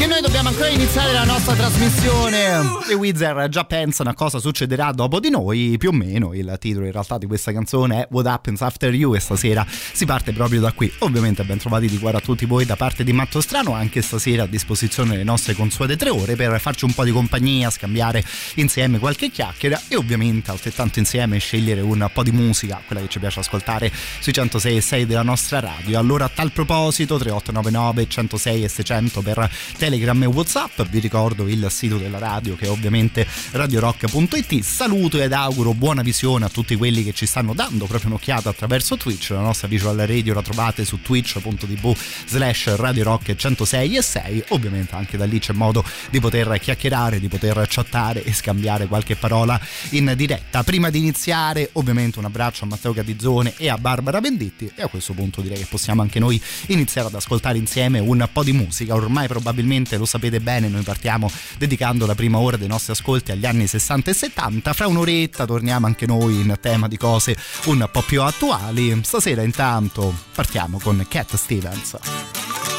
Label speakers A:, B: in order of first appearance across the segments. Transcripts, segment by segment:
A: Che noi dobbiamo ancora iniziare la nostra trasmissione. I Wizard già pensano a cosa succederà dopo di noi, più o meno. Il titolo in realtà di questa canzone è What Happens After You e stasera si parte proprio da qui. Ovviamente ben trovati di cuore a tutti voi da parte di Matto Strano, anche stasera a disposizione le nostre consuete tre ore per farci un po' di compagnia, scambiare insieme qualche chiacchiera e ovviamente altrettanto insieme scegliere un po' di musica, quella che ci piace ascoltare sui 106 e 6 della nostra radio. Allora a tal proposito 3899 106 e 600 per te Telegram e Whatsapp. Vi ricordo il sito della radio che è ovviamente radiorock.it. Saluto ed auguro buona visione a tutti quelli che ci stanno dando proprio un'occhiata attraverso Twitch. La nostra visual radio la trovate su twitch.tv slash radiorock 106 e 6. Ovviamente anche da lì c'è modo di poter chiacchierare, di poter chattare e scambiare qualche parola in diretta. Prima di iniziare ovviamente un abbraccio a Matteo Catizzone e a Barbara Venditti e a questo punto direi che possiamo anche noi iniziare ad ascoltare insieme un po' di musica. Ormai probabilmente ovviamente lo sapete bene, noi partiamo dedicando la prima ora dei nostri ascolti agli anni 60 e 70. Fra un'oretta torniamo anche noi in tema di cose un po' più attuali. Stasera intanto partiamo con Cat Stevens.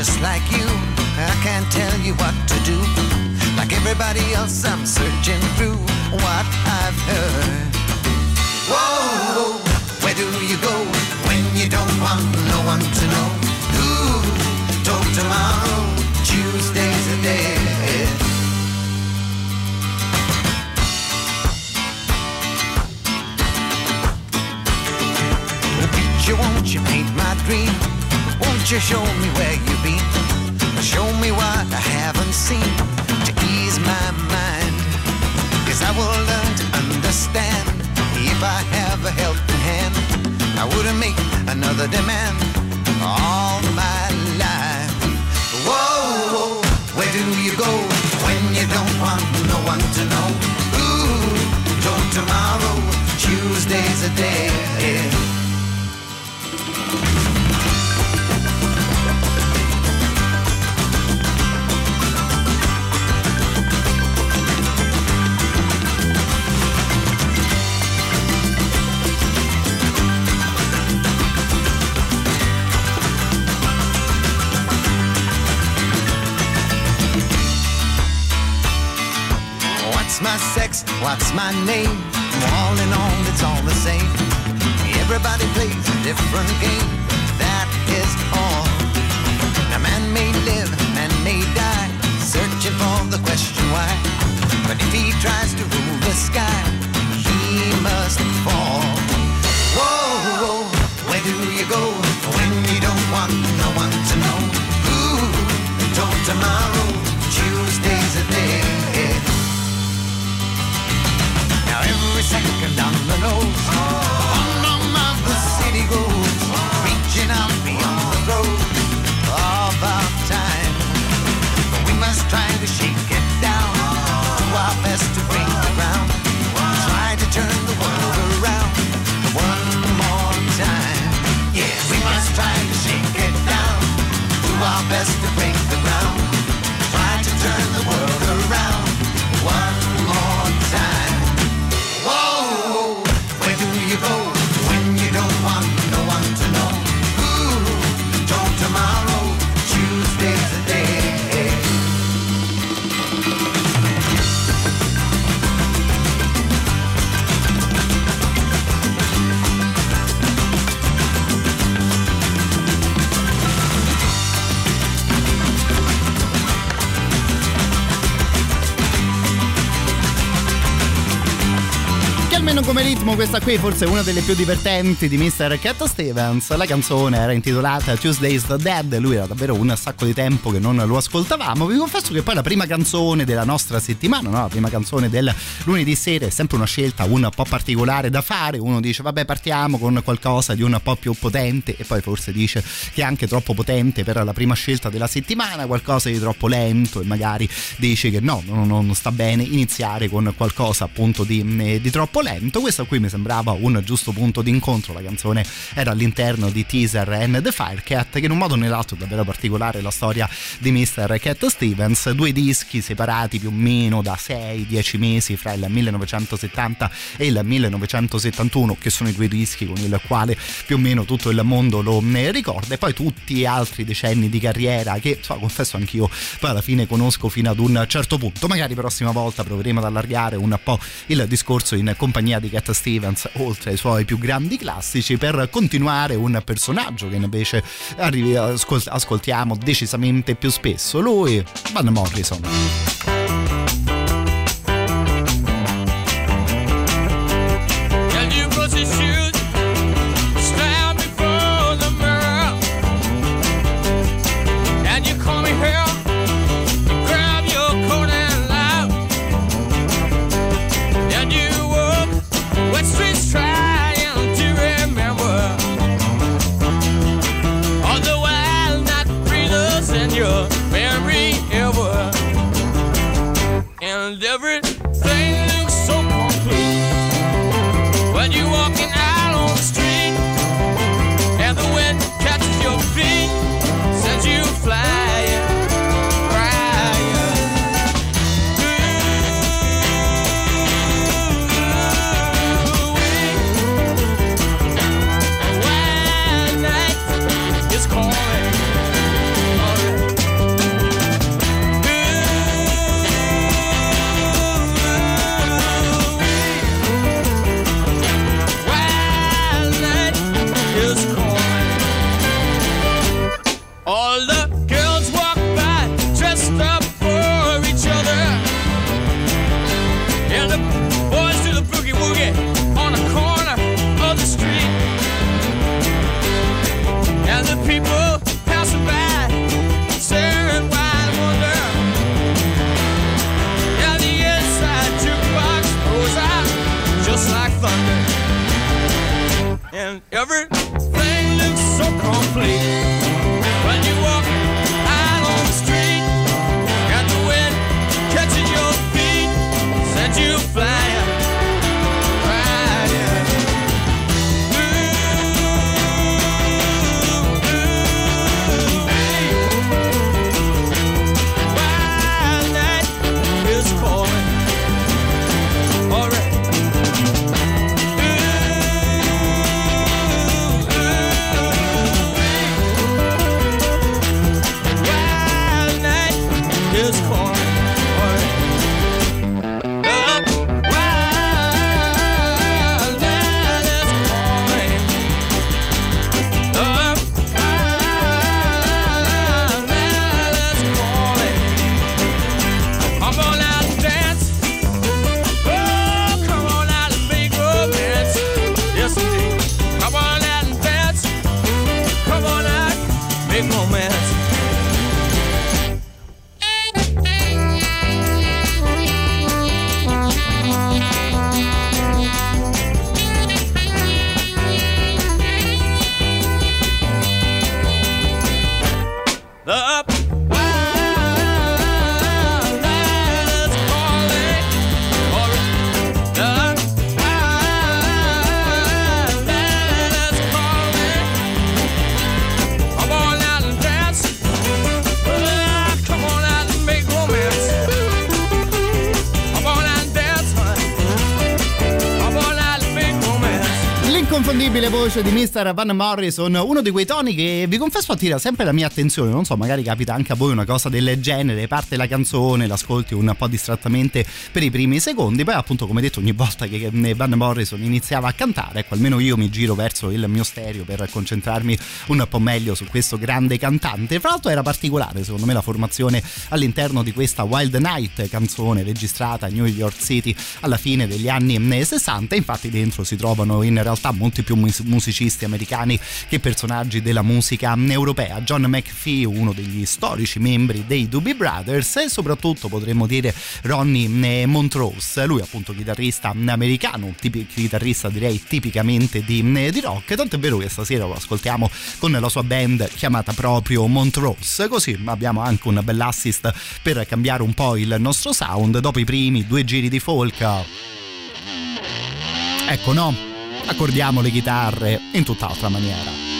B: Just like you. I can't tell you what to do. Like everybody else, I'm searching through what I've heard. Whoa, where do you go when you don't want no one to know? Ooh, talk tomorrow, Tuesday's a day. Won't you paint my dream? Won't you show me where? Show me what I haven't seen to ease my mind. Cause I will learn to understand if I have a helping hand. I wouldn't make another demand all my life. Whoa, whoa, where do you go when you don't want no one to know? Ooh, till tomorrow, Tuesday's a day. My sex? What's my name? All in all, it's all the same. Everybody plays a different game. That is all. A man may live, man may die, searching for the question why. But if he tries to rule the sky, he must fall. Whoa, whoa, where do you go when you don't want no one to know?
C: Piano come ritmo, questa qui forse è una delle più divertenti di Mr. Cat Stevens. La canzone era intitolata Tuesday's the Dead, lui era davvero un sacco di tempo che non lo ascoltavamo. Vi confesso che poi la prima canzone della nostra settimana, no? la prima canzone del lunedì sera è sempre una scelta un po' particolare da fare. Uno dice vabbè partiamo con qualcosa di un po' più potente e poi forse dice che è anche troppo potente per la prima scelta della settimana, qualcosa di troppo lento e magari dice che no, non, non sta bene iniziare con qualcosa appunto di, eh, di troppo lento. Questo qui mi sembrava un giusto punto di incontro. La canzone era all'interno di Teaser and the Firecat, che in un modo o nell'altro è davvero particolare la storia di Mr. Cat Stevens. Due dischi separati più o meno da 6-10 mesi fra il 1970 e il 1971, che sono i due dischi con il quale più o meno tutto il mondo lo eh, ricorda. E poi tutti gli altri decenni di carriera che, so, confesso anch'io, poi alla fine conosco fino ad un certo punto. Magari prossima volta proveremo ad allargare un po' il discorso in compagnia di Cat Stevens oltre ai suoi più grandi classici per continuare un personaggio che invece ascoltiamo decisamente più spesso lui Van Morrison Ever?
A: L'inconfondibile voce di Mr. Van Morrison, uno di quei toni che vi confesso attira sempre la mia attenzione, non so, magari capita anche a voi una cosa del genere, parte la canzone, l'ascolti un po' distrattamente per i primi secondi, poi appunto come detto ogni volta che Van Morrison iniziava a cantare, ecco almeno io mi giro verso il mio stereo per concentrarmi un po' meglio su questo grande cantante. Fra l'altro era particolare secondo me la formazione all'interno di questa Wild Night canzone registrata a New York City alla fine degli anni 60, infatti dentro si trovano in realtà molti più musicisti americani che personaggi della musica europea. John McPhee, uno degli storici membri dei Doobie Brothers e soprattutto potremmo dire Ronnie Montrose, lui appunto chitarrista americano, chitarrista direi tipicamente di, di rock, tanto è vero che stasera lo ascoltiamo con la sua band chiamata proprio Montrose, così abbiamo anche un bell'assist per cambiare un po' il nostro sound dopo i primi due giri di folk. Ecco no, accordiamo le chitarre in tutt'altra maniera.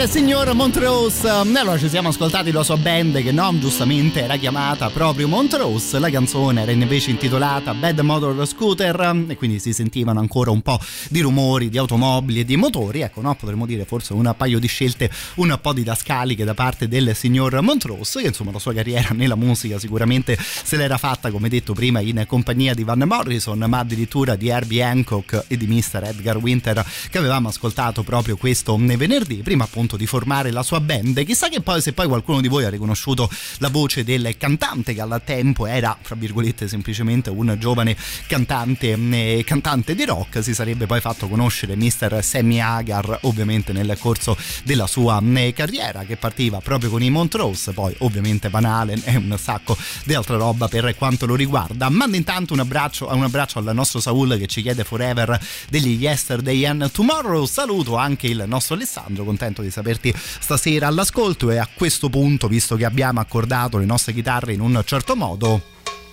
A: Del signor Montrose. Allora ci siamo ascoltati la sua band che no, giustamente era chiamata proprio Montrose. La canzone era invece intitolata Bad Motor Scooter e quindi si sentivano ancora un po' di rumori di automobili e di motori. Ecco, no, potremmo dire forse un paio di scelte un po' didascaliche da parte del signor Montrose che insomma la sua carriera nella musica sicuramente se l'era fatta come detto prima in compagnia di Van Morrison ma addirittura di Herbie Hancock e di Mr. Edgar Winter che avevamo ascoltato proprio questo venerdì. Prima appunto di formare la sua band. Chissà che poi se poi qualcuno di voi ha riconosciuto la voce del cantante che al tempo era, fra virgolette, semplicemente un giovane cantante, eh, cantante di rock, si sarebbe poi fatto conoscere Mr. Sammy Hagar ovviamente nel corso della sua eh, carriera che partiva proprio con i Montrose, poi ovviamente Van Halen e un sacco di altra roba per quanto lo riguarda. Mando intanto un abbraccio, un abbraccio al nostro Saul che ci chiede Forever degli Yesterday and Tomorrow. Saluto anche il nostro Alessandro, contento di saperti stasera all'ascolto e a questo punto, visto che abbiamo accordato le nostre chitarre in un certo modo,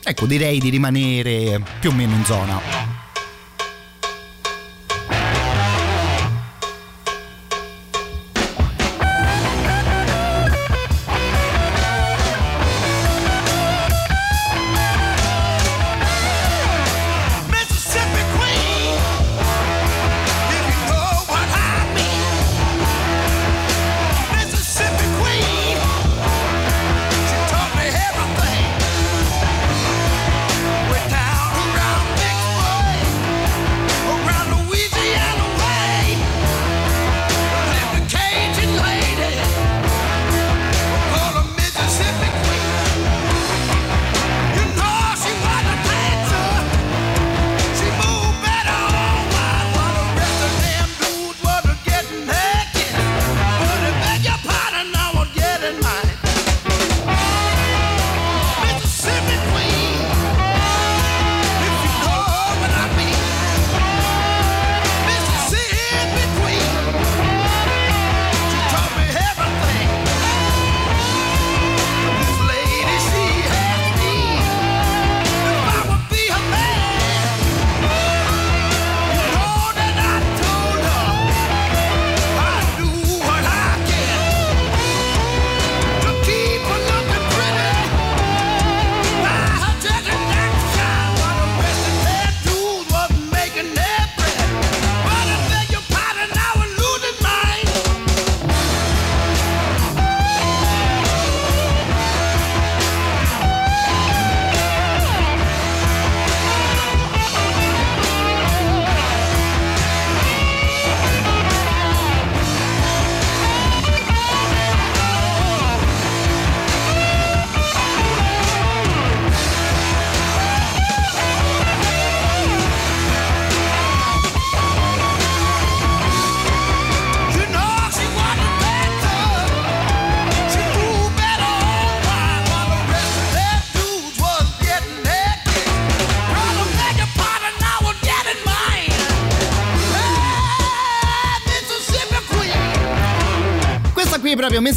A: ecco direi di rimanere più o meno in zona.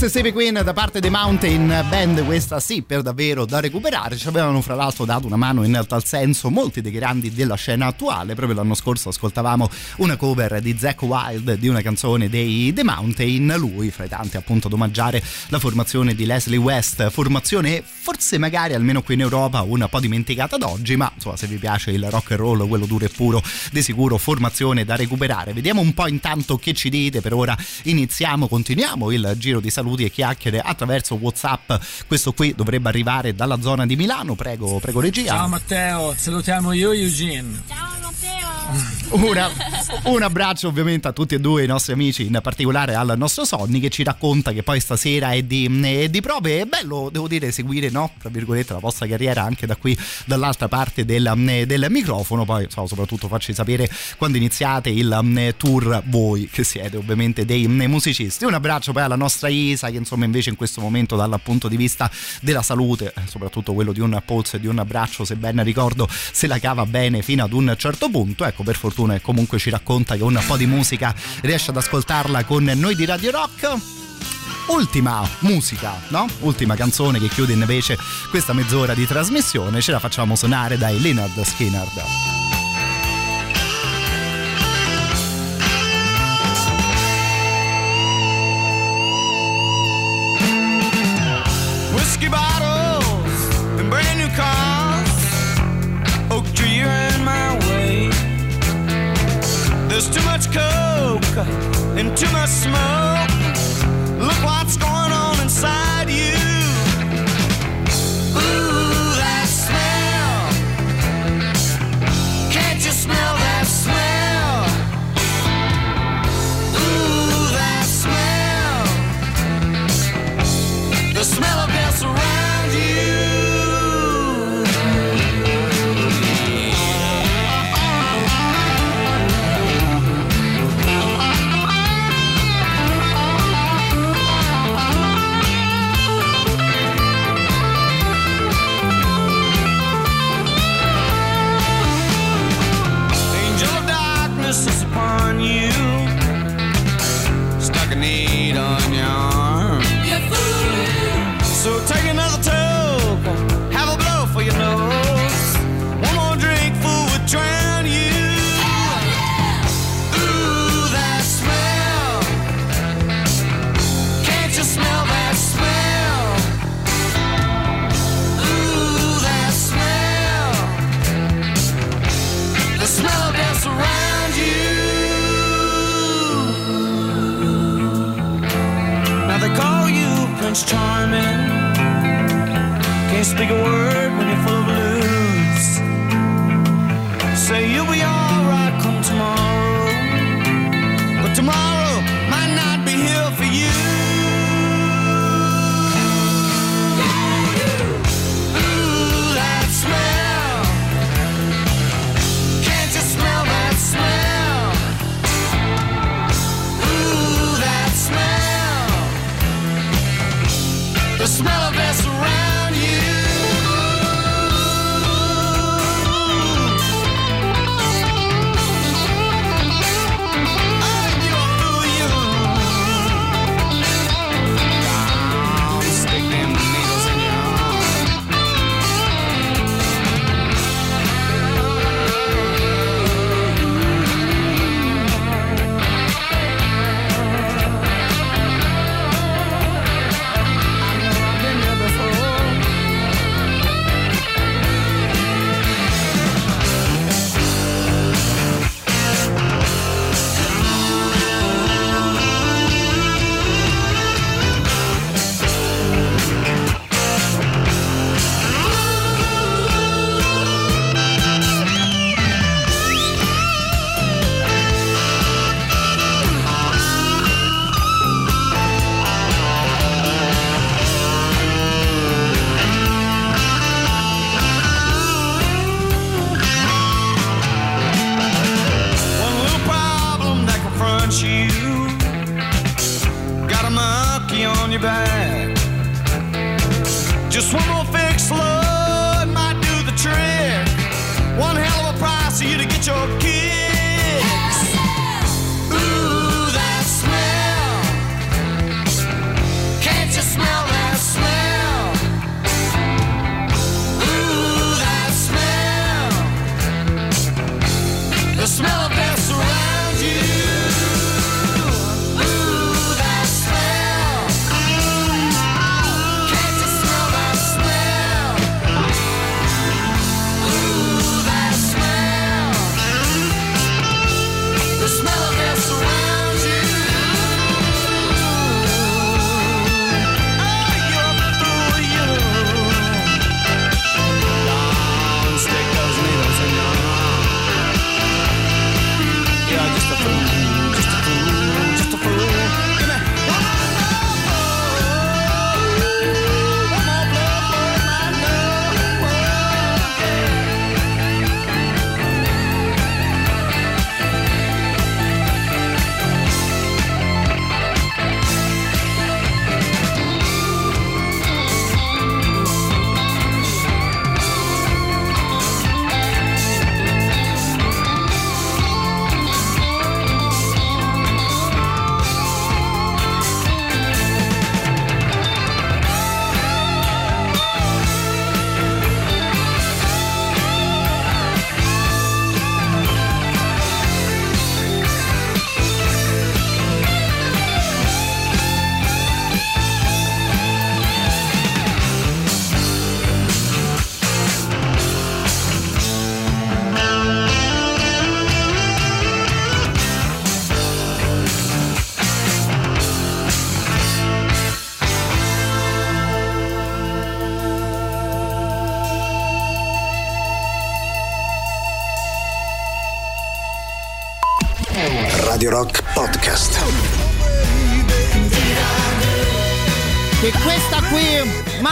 A: Mississippi Queen da parte dei Mountain Band, questa sì, per davvero da recuperare. Ci avevano fra l'altro dato una mano in tal senso molti dei grandi della scena attuale. Proprio l'anno scorso ascoltavamo una cover di Zack Wild di una canzone dei The Mountain, lui fra i tanti appunto ad omaggiare la formazione di Leslie West, formazione forse magari almeno qui in Europa un po' dimenticata ad oggi, ma insomma se vi piace il rock and roll, quello duro e puro, di sicuro formazione da recuperare. Vediamo un po' intanto che ci dite, per ora iniziamo, continuiamo il giro di saluti e chiacchiere attraverso WhatsApp. Questo qui dovrebbe arrivare dalla zona di Milano. Prego, prego regia.
D: Ciao Matteo, salutiamo io Eugene.
E: Ciao Matteo.
A: Una, un abbraccio ovviamente a tutti e due i nostri amici, in particolare al nostro Sonny che ci racconta che poi stasera è di, è di prove. È bello, devo dire, seguire, no? Tra virgolette, la vostra carriera anche da qui, dall'altra parte del, del microfono. Poi, so, soprattutto, facci sapere quando iniziate il tour voi, che siete ovviamente dei musicisti. Un abbraccio poi alla nostra Isa, che insomma invece in questo momento, dal punto di vista della salute, soprattutto quello di un polso e di un abbraccio, se ben ricordo, se la cava bene fino ad un certo punto. Ecco, per fortuna comunque ci racconta che un po' di musica riesce ad ascoltarla con noi di Radio Rock ultima musica, no? Ultima canzone che chiude invece questa mezz'ora di trasmissione, ce la facciamo suonare dai Leonard Skinner.
F: Coke and too much smoke. Look what's going Can't speak a word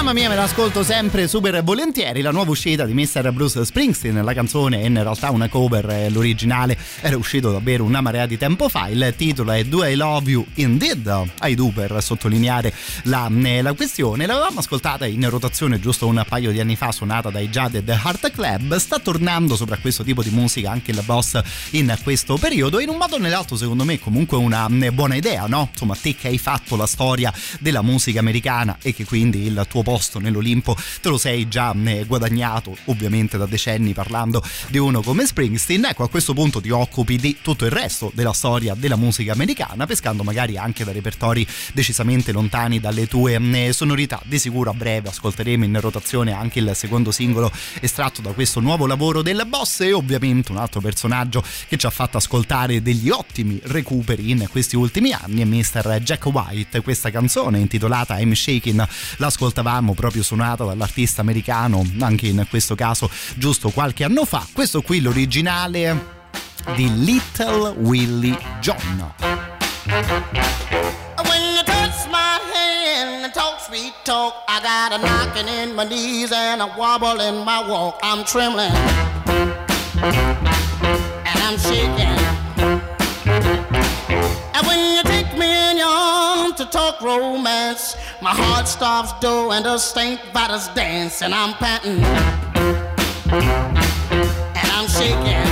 A: mamma mia, me l'ascolto sempre super volentieri. La nuova uscita di Mr. Bruce Springsteen. La canzone è in realtà una cover, l'originale era uscito davvero una marea di tempo fa. Il titolo è Do I Love You Indeed? I do per sottolineare la, eh, la questione. L'avevamo ascoltata in rotazione giusto un paio di anni fa, suonata dai Jaded Heart Club. Sta tornando sopra questo tipo di musica anche il boss in questo periodo. In un modo o nell'altro, secondo me, comunque una eh, buona idea, no? Insomma, te che hai fatto la storia della musica americana e che quindi il tuo posto nell'Olimpo te lo sei già eh, guadagnato, ovviamente da decenni parlando di uno come Springsteen. Ecco, a questo punto ti occupi di tutto il resto della storia della musica americana, pescando magari anche da repertori decisamente lontani dalle tue eh, sonorità. Di sicuro a breve ascolteremo in rotazione anche il secondo singolo estratto da questo nuovo lavoro del boss e ovviamente un altro personaggio che ci ha fatto ascoltare degli ottimi recuperi in questi ultimi anni è Mr. Jack White. Questa canzone intitolata I'm Shaking l'ascoltavamo proprio suonata dall'artista americano anche in questo caso giusto qualche anno fa questo qui l'originale di Little Willie John
E: sweet talk, I got a knocking in my knees and a wobble in my walk. I'm trembling and I'm shaking. And when you in to talk romance, my heart stops doing the St. Vitus dance, and I'm panting and I'm shaking.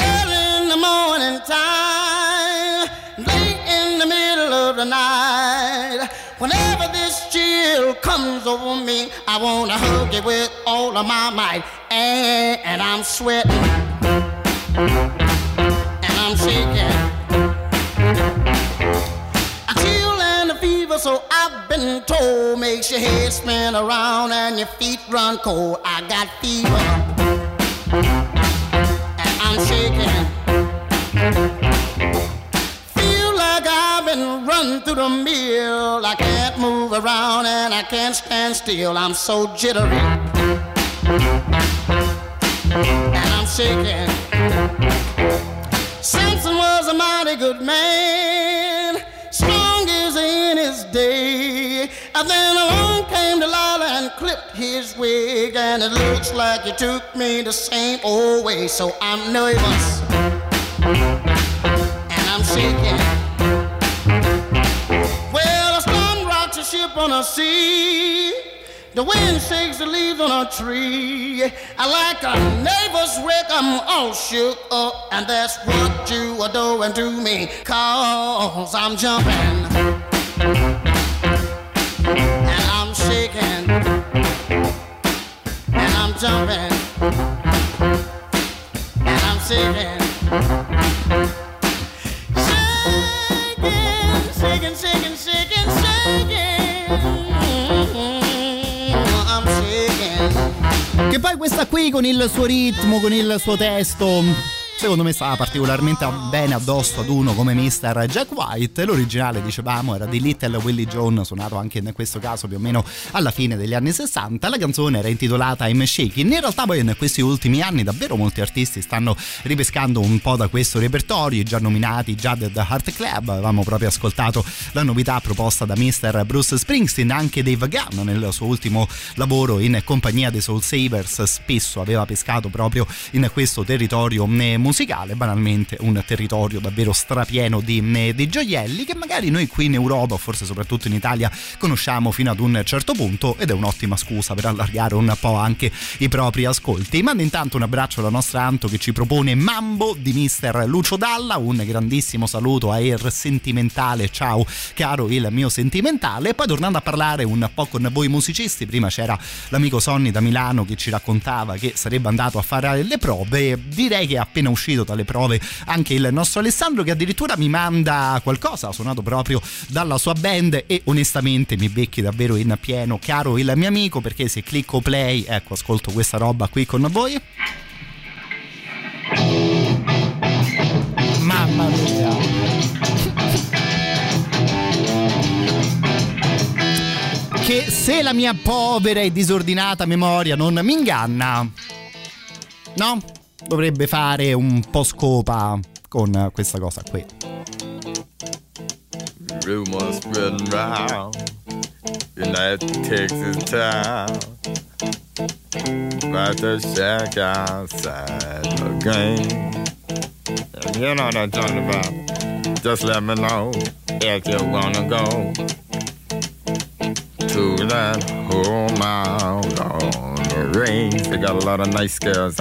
E: Early in the morning time, late in the middle of the night. Whenever this chill comes over me, I wanna hug you with all of my might. And, and I'm sweating, and I'm shaking. A chill and a fever, so I've been told, makes your head spin around and your feet run cold. I got fever and I'm shaking. Feel like I've been run through the mill. I can't move around and I can't stand still. I'm so jittery. And I'm shaking. Samson was a mighty good man, strong as in his day. And then along came Delilah and clipped his wig, and it looks like he took me the same old way. So I'm nervous and I'm shaking. Well, a storm rocks a ship on a sea. The wind shakes the leaves on a tree. I like a neighbor's wreck, I'm all shook up. And that's what you are doing to me. Cause I'm jumping. And I'm shaking. And I'm jumping. And I'm shaking.
A: Che poi questa qui con il suo ritmo, con il suo testo, secondo me stava particolarmente bene addosso ad uno come Mr. Jack White. L'originale, dicevamo, era di Little Willie John, suonato anche in questo caso più o meno alla fine degli anni 60. La canzone era intitolata I'm Shaking. In realtà poi in questi ultimi anni davvero molti artisti stanno ripescando un po' da questo repertorio, già nominati già The Heart Club. Avevamo proprio ascoltato la novità proposta da Mr. Bruce Springsteen, anche Dave Gunn nel suo ultimo lavoro in compagnia dei Soul Savers spesso aveva pescato proprio in questo territorio eh, musicale, banalmente un territorio davvero strapieno di, eh, di gioielli che magari noi qui in Europa forse soprattutto in Italia conosciamo fino ad un certo punto ed è un'ottima scusa per allargare un po' anche i propri ascolti. Mando intanto un abbraccio alla nostra Anto che ci propone Mambo di Mr. Lucio Dalla, un grandissimo saluto a Air Sentimentale, ciao caro il mio sentimentale e poi tornando a parlare un po' con voi musicisti, prima c'era l'amico Sonny da Milano che ci raccontava che sarebbe andato a fare le prove, direi che è appena uscito dalle prove anche il nostro Alessandro che addirittura mi manda qualcosa suonato proprio dalla sua band e onestamente mi becchi davvero in pieno caro il mio amico perché se clicco play ecco ascolto questa roba qui con voi mamma mia che se la mia povera e disordinata memoria non mi inganna no? Dovrebbe fare un po' scopa con questa cosa qui
G: Rumors spreading round in that Texas town about the shack outside the game. And you know what I'm talking about. Just let me know if you wanna go to that home out on the range. They got a lot of nice girls.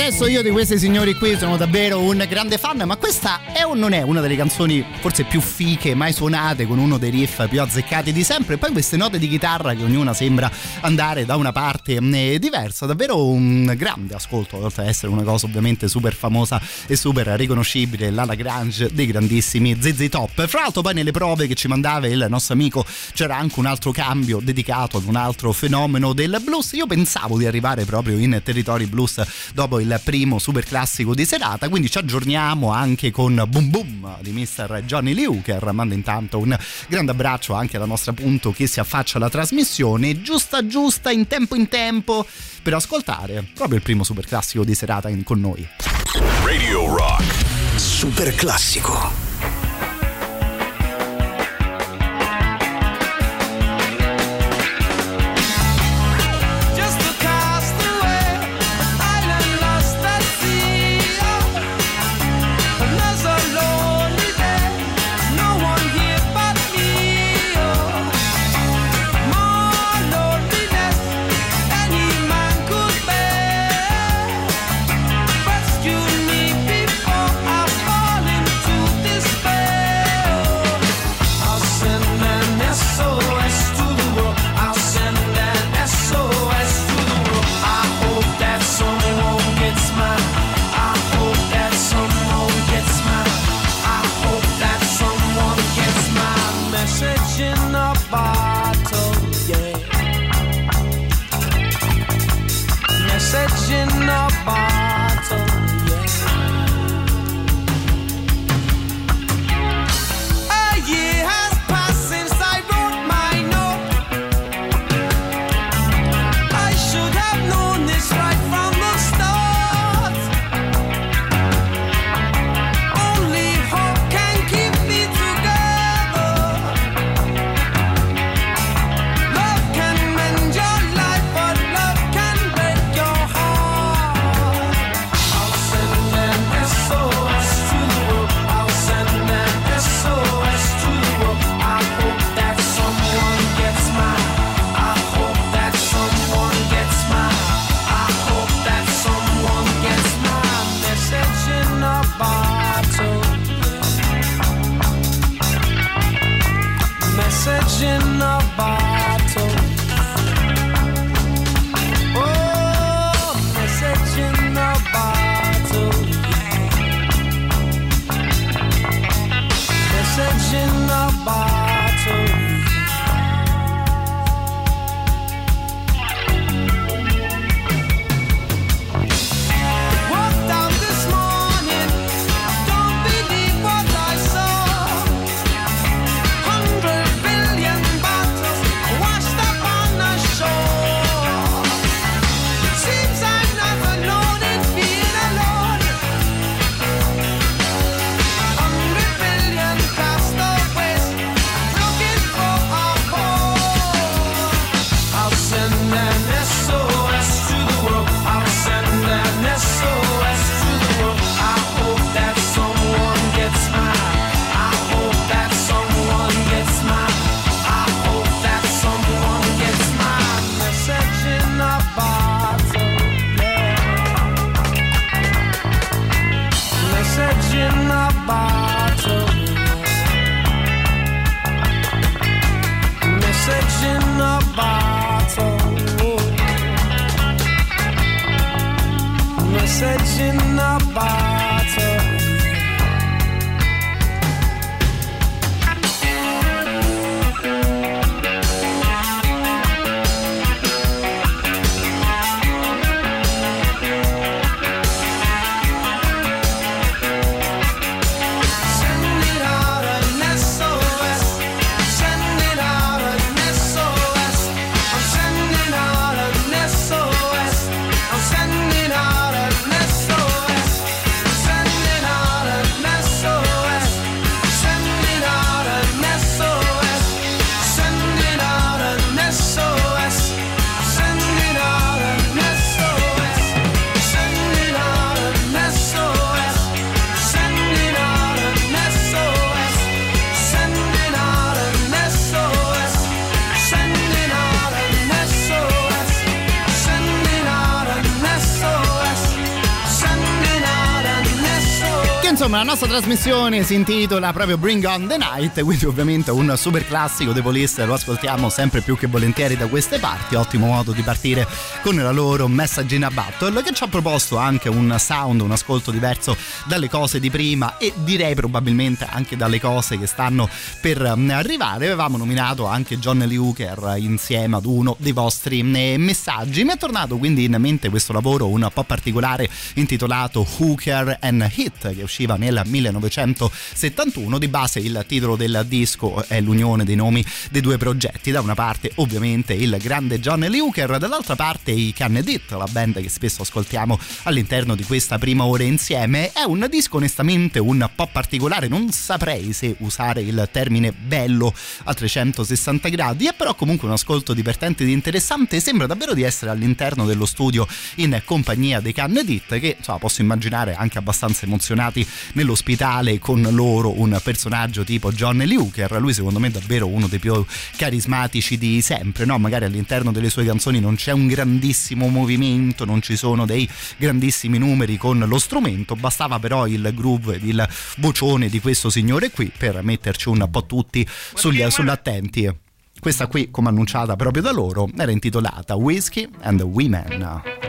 A: Adesso io di questi signori qui sono davvero un grande fan, ma questa è o non è una delle canzoni forse più fiche mai suonate con uno dei riff più azzeccati di sempre e poi queste note di chitarra che ognuna sembra andare da una parte eh, diversa, davvero un grande ascolto, oltre ad essere una cosa ovviamente super famosa e super riconoscibile, la Lagrange dei grandissimi ZZ Top. Fra l'altro poi nelle prove che ci mandava il nostro amico c'era anche un altro cambio dedicato ad un altro fenomeno del blues. Io pensavo di arrivare proprio in territori blues dopo il primo super classico di serata, quindi ci aggiorniamo anche con Boom Boom di Mr. Johnny Liu che manda intanto un grande abbraccio anche alla nostra punto che si affaccia alla trasmissione, giusta giusta in tempo in tempo per ascoltare proprio il primo super classico di serata con noi.
H: Radio Rock.
C: Super classico.
A: Nostra trasmissione si intitola proprio Bring on the Night, quindi ovviamente un super classico dei Police lo ascoltiamo sempre più che volentieri da queste parti, ottimo modo di partire con la loro Message in a Battle che ci ha proposto anche un sound, un ascolto diverso dalle cose di prima e direi probabilmente anche dalle cose che stanno per mm, arrivare. Avevamo nominato anche John Hooker insieme ad uno dei vostri mm, messaggi. Mi è tornato quindi in mente questo lavoro un po' particolare intitolato Hooker and Hit che usciva nel 1971. Di base il titolo del disco è l'unione dei nomi dei due progetti. Da una parte ovviamente il grande John Hooker, dall'altra parte i Cannedit, la band che spesso ascoltiamo all'interno di questa prima ora insieme. È un disco onestamente un po' particolare, non saprei se usare il termine bello a 360 gradi, è però comunque un ascolto divertente ed interessante. Sembra davvero di essere all'interno dello studio in compagnia dei Cannedit che insomma, posso immaginare anche abbastanza emozionati nell'ospitale con loro un personaggio tipo John Lee Hooker. Lui secondo me è davvero uno dei più carismatici di sempre, no? Magari all'interno delle sue canzoni non c'è un grandissimo movimento, non ci sono dei grandissimi numeri con lo strumento, bastava però il groove, il vocione di questo signore qui per metterci un po' tutti sugli, sull'attenti. Questa qui, come annunciata proprio da loro, era intitolata Whiskey and Women.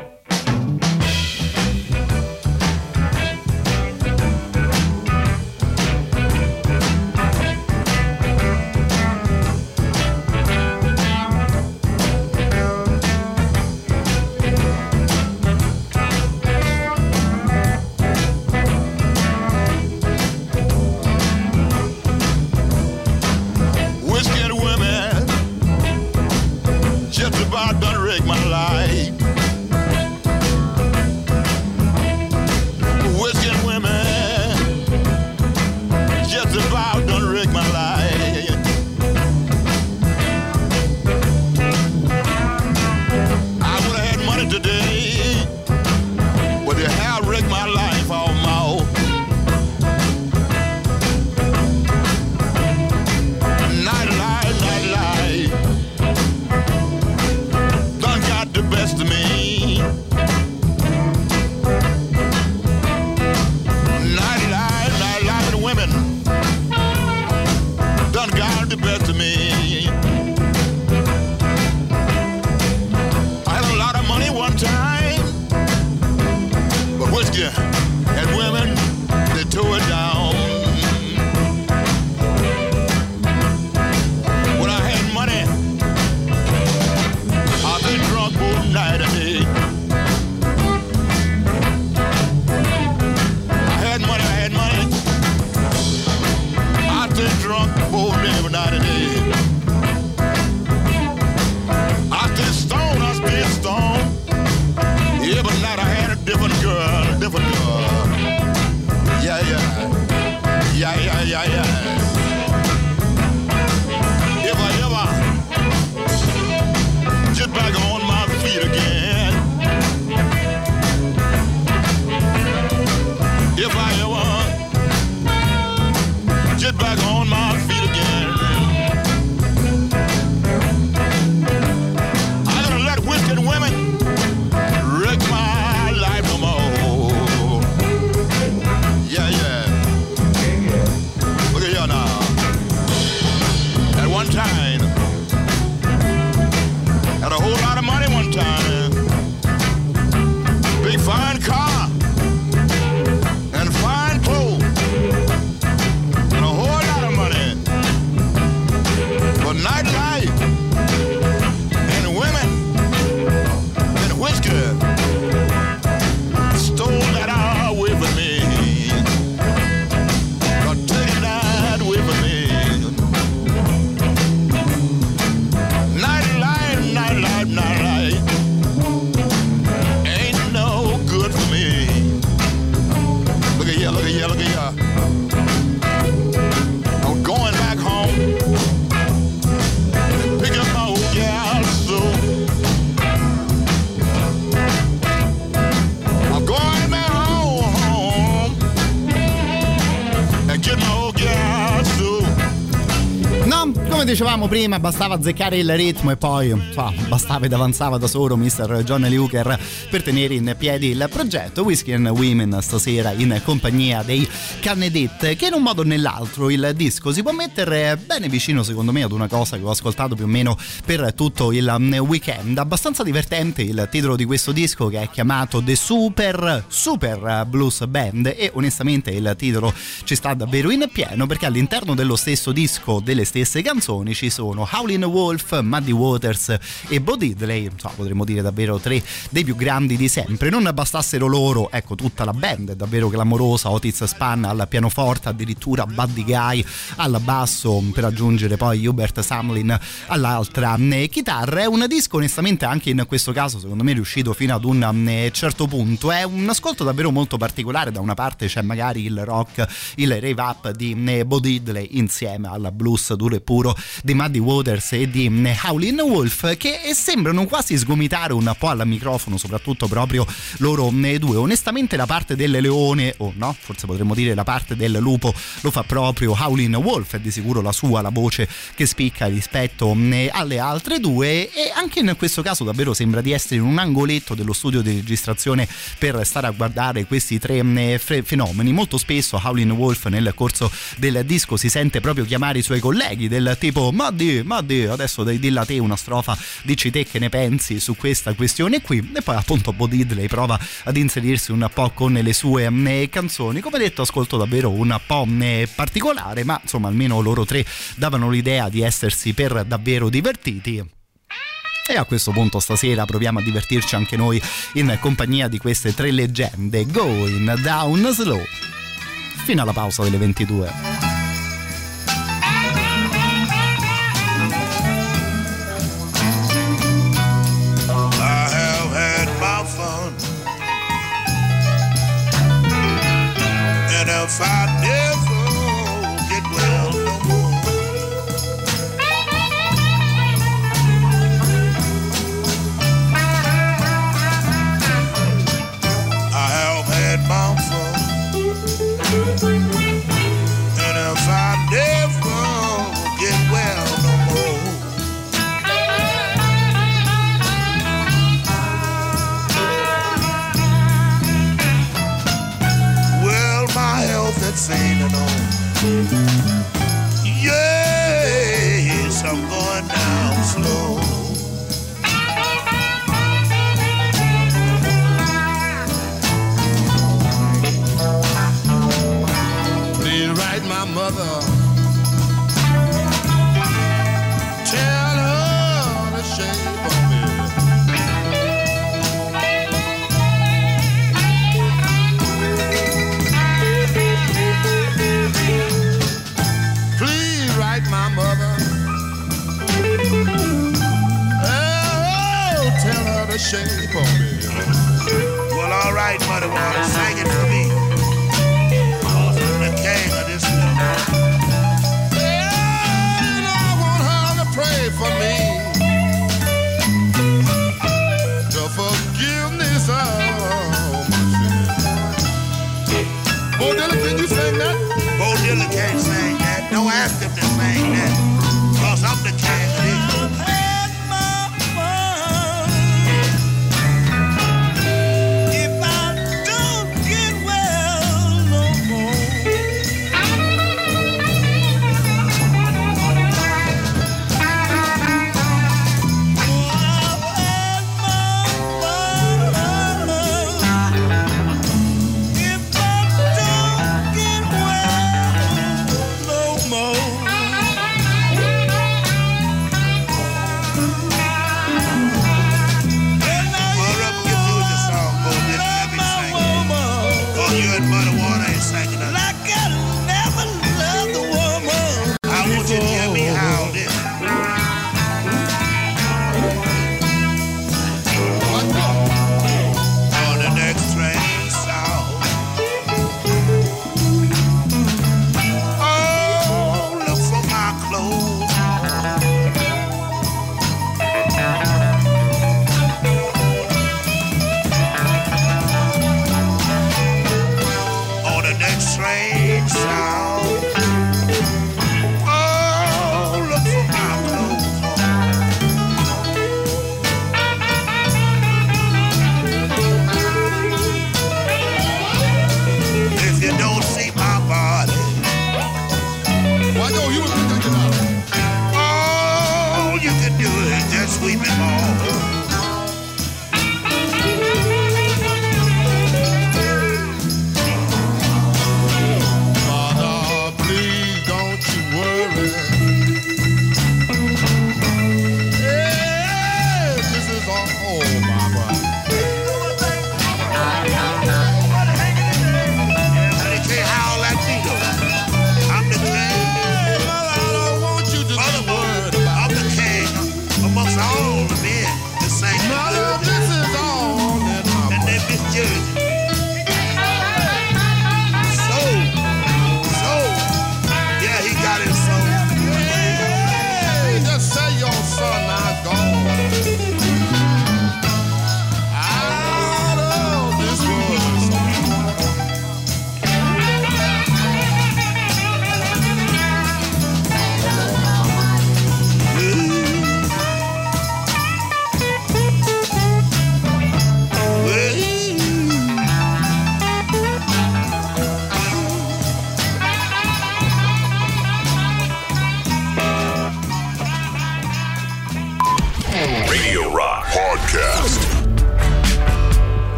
A: shine. Prima, bastava azzeccare il ritmo e poi so, bastava ed avanzava da solo Mr. John Luker per tenere in piedi il progetto Whiskey and Women stasera in compagnia dei Cannedet che in un modo o nell'altro il disco si può mettere bene vicino secondo me ad una cosa che ho ascoltato più o meno per tutto il weekend. Abbastanza divertente il titolo di questo disco che è chiamato The Super Super Blues Band e onestamente il titolo ci sta davvero in pieno perché all'interno dello stesso disco delle stesse canzoni ci sono Howlin' Wolf, Muddy Waters e Bo Diddley, insomma, potremmo dire davvero tre dei più grandi di sempre. Non bastassero loro, ecco tutta la band è davvero clamorosa, Otis Spann al pianoforte, addirittura Buddy Guy al basso per aggiungere poi Hubert Samlin all'altra eh, chitarra. È un disco onestamente anche in questo caso secondo me riuscito fino ad un eh, certo punto. È un ascolto davvero molto particolare, da una parte c'è magari il rock, il rave up di eh, Bo insieme al blues duro e puro di Muddy Waters e di Howlin' Wolf che sembrano quasi sgomitare un po' al microfono, soprattutto proprio loro due. Onestamente la parte del leone, o no, forse potremmo dire la parte del lupo, lo fa proprio Howlin' Wolf, è di sicuro la sua, la voce che spicca rispetto alle altre due e anche in questo caso davvero sembra di essere in un angoletto dello studio di registrazione per stare a guardare questi tre fenomeni. Molto spesso Howlin' Wolf nel corso del disco si sente proprio chiamare i suoi colleghi del tipo Maddi, Maddi, adesso dilla te una strofa, dici te che ne pensi su questa questione qui e poi appunto Bo Diddley prova ad inserirsi un po' con le sue canzoni. Come detto ascolto davvero un po' particolare ma insomma almeno loro tre davano l'idea di essersi per davvero divertiti. E a questo punto stasera proviamo a divertirci anche noi in compagnia di queste tre leggende, Going Down Slow, fino alla pausa delle 22.
I: If mother. Tell her to shave on me. Please write my mother. Oh, tell her to shave on me. Well, all right, Mother Water, sing it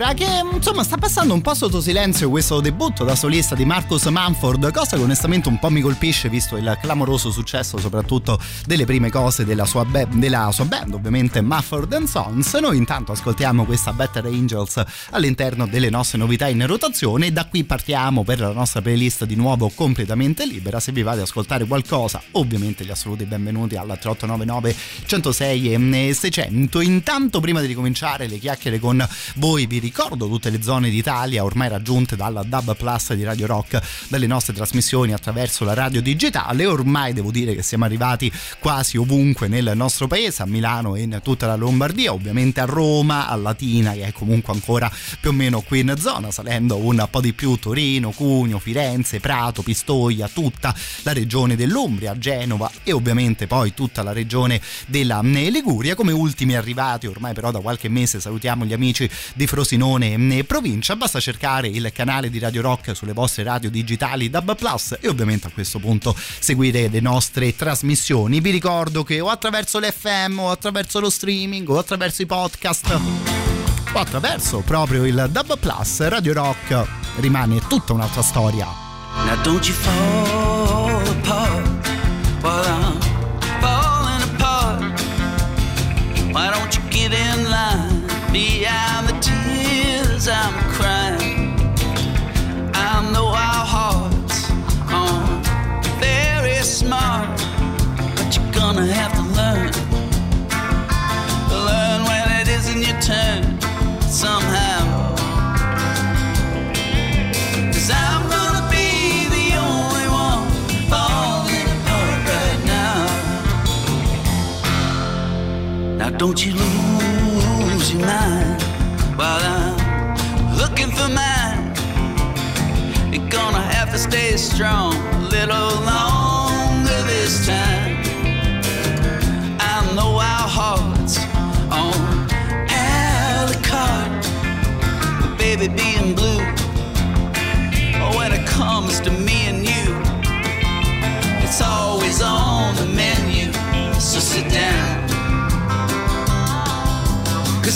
A: sembra che insomma sta passando un po' sotto silenzio questo debutto da solista di Marcus Manford, cosa che onestamente un po' mi colpisce visto il clamoroso successo soprattutto delle prime cose della sua, be- della sua band, ovviamente Manford Sons. Noi intanto ascoltiamo questa Better Angels all'interno delle nostre novità in rotazione e da qui partiamo per la nostra playlist di nuovo completamente libera. Se vi va ad ascoltare qualcosa, ovviamente gli assoluti benvenuti alla 3899 106 e 600. Intanto prima di ricominciare le chiacchiere con voi vi ricordo tutte le zone d'Italia ormai raggiunte dalla Dub Plus di Radio Rock dalle nostre trasmissioni attraverso la radio digitale. Ormai devo dire che siamo arrivati quasi ovunque nel nostro paese a Milano e in tutta la Lombardia ovviamente a Roma a Latina che è comunque ancora più o meno qui in zona salendo un po' di più Torino Cuneo Firenze Prato Pistoia tutta la regione dell'Umbria Genova e ovviamente poi tutta la regione della Liguria. Come ultimi arrivati ormai però da qualche mese salutiamo gli amici di Frosinone e provincia, basta cercare il canale di Radio Rock sulle vostre radio digitali DAB Plus e ovviamente a questo punto seguire le nostre trasmissioni. Vi ricordo che o attraverso l'FM o attraverso lo streaming o attraverso i podcast o attraverso proprio il DAB Plus Radio Rock rimane tutta un'altra storia.
J: Now don't you fall apart while I'm falling apart. Why don't you get in line behind the don't you lose your mind while I'm looking for mine. You're gonna have to stay strong a little longer this time.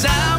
A: sound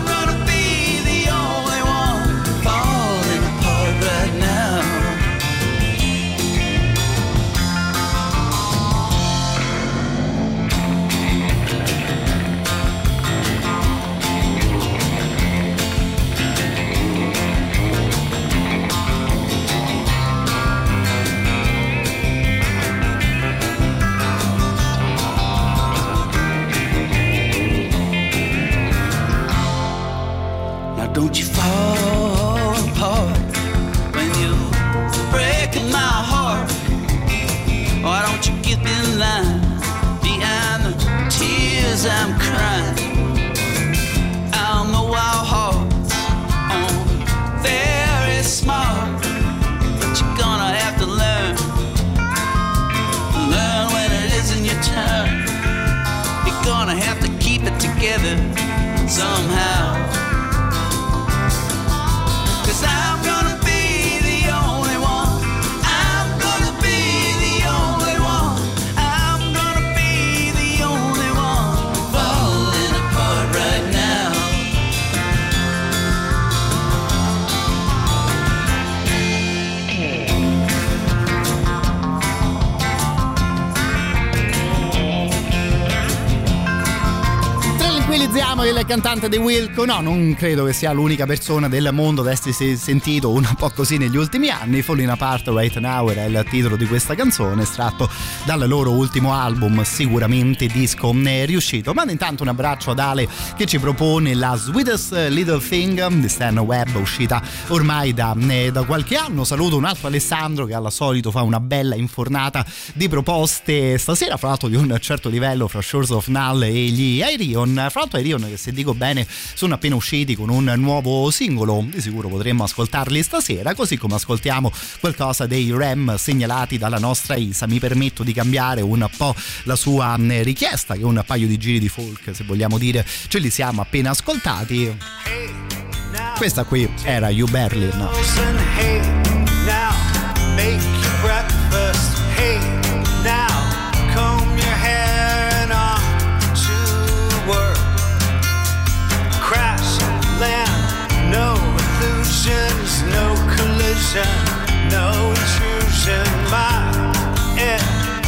A: il cantante di Wilco, no, non credo che sia l'unica persona del mondo ad essersi sentito un po' così negli ultimi anni. Falling Apart Right Now era il titolo di questa canzone, estratto dal loro ultimo album, sicuramente disco riuscito. Ma intanto un abbraccio ad Ale che ci propone la Sweetest Little Thing di Stan Webb, uscita ormai da, eh, da qualche anno. Saluto un altro Alessandro che alla solito fa una bella infornata di proposte stasera, fra l'altro di un certo livello fra Shores of Null e gli Airion. Fra l'altro Airion che se dico bene sono appena usciti con un nuovo singolo, di sicuro potremmo ascoltarli stasera, così come ascoltiamo qualcosa dei Ram segnalati dalla nostra Isa. Mi permetto di cambiare un po' la sua mm, richiesta, che un paio di giri di folk, se vogliamo dire, ce li siamo appena ascoltati. Questa qui era You Berlin.
K: vision, no intrusion. My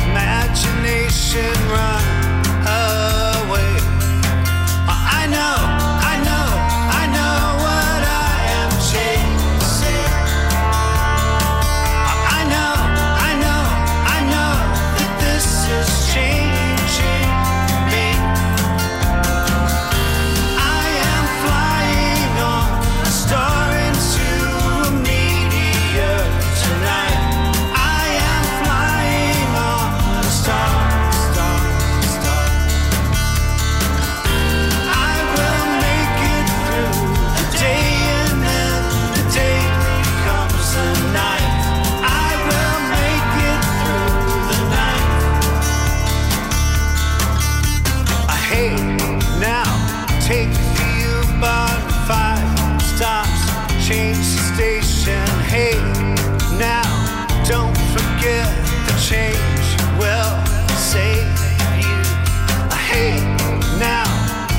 K: imagination runs.
L: Station. Hey, now don't forget the change will save you. Hey, now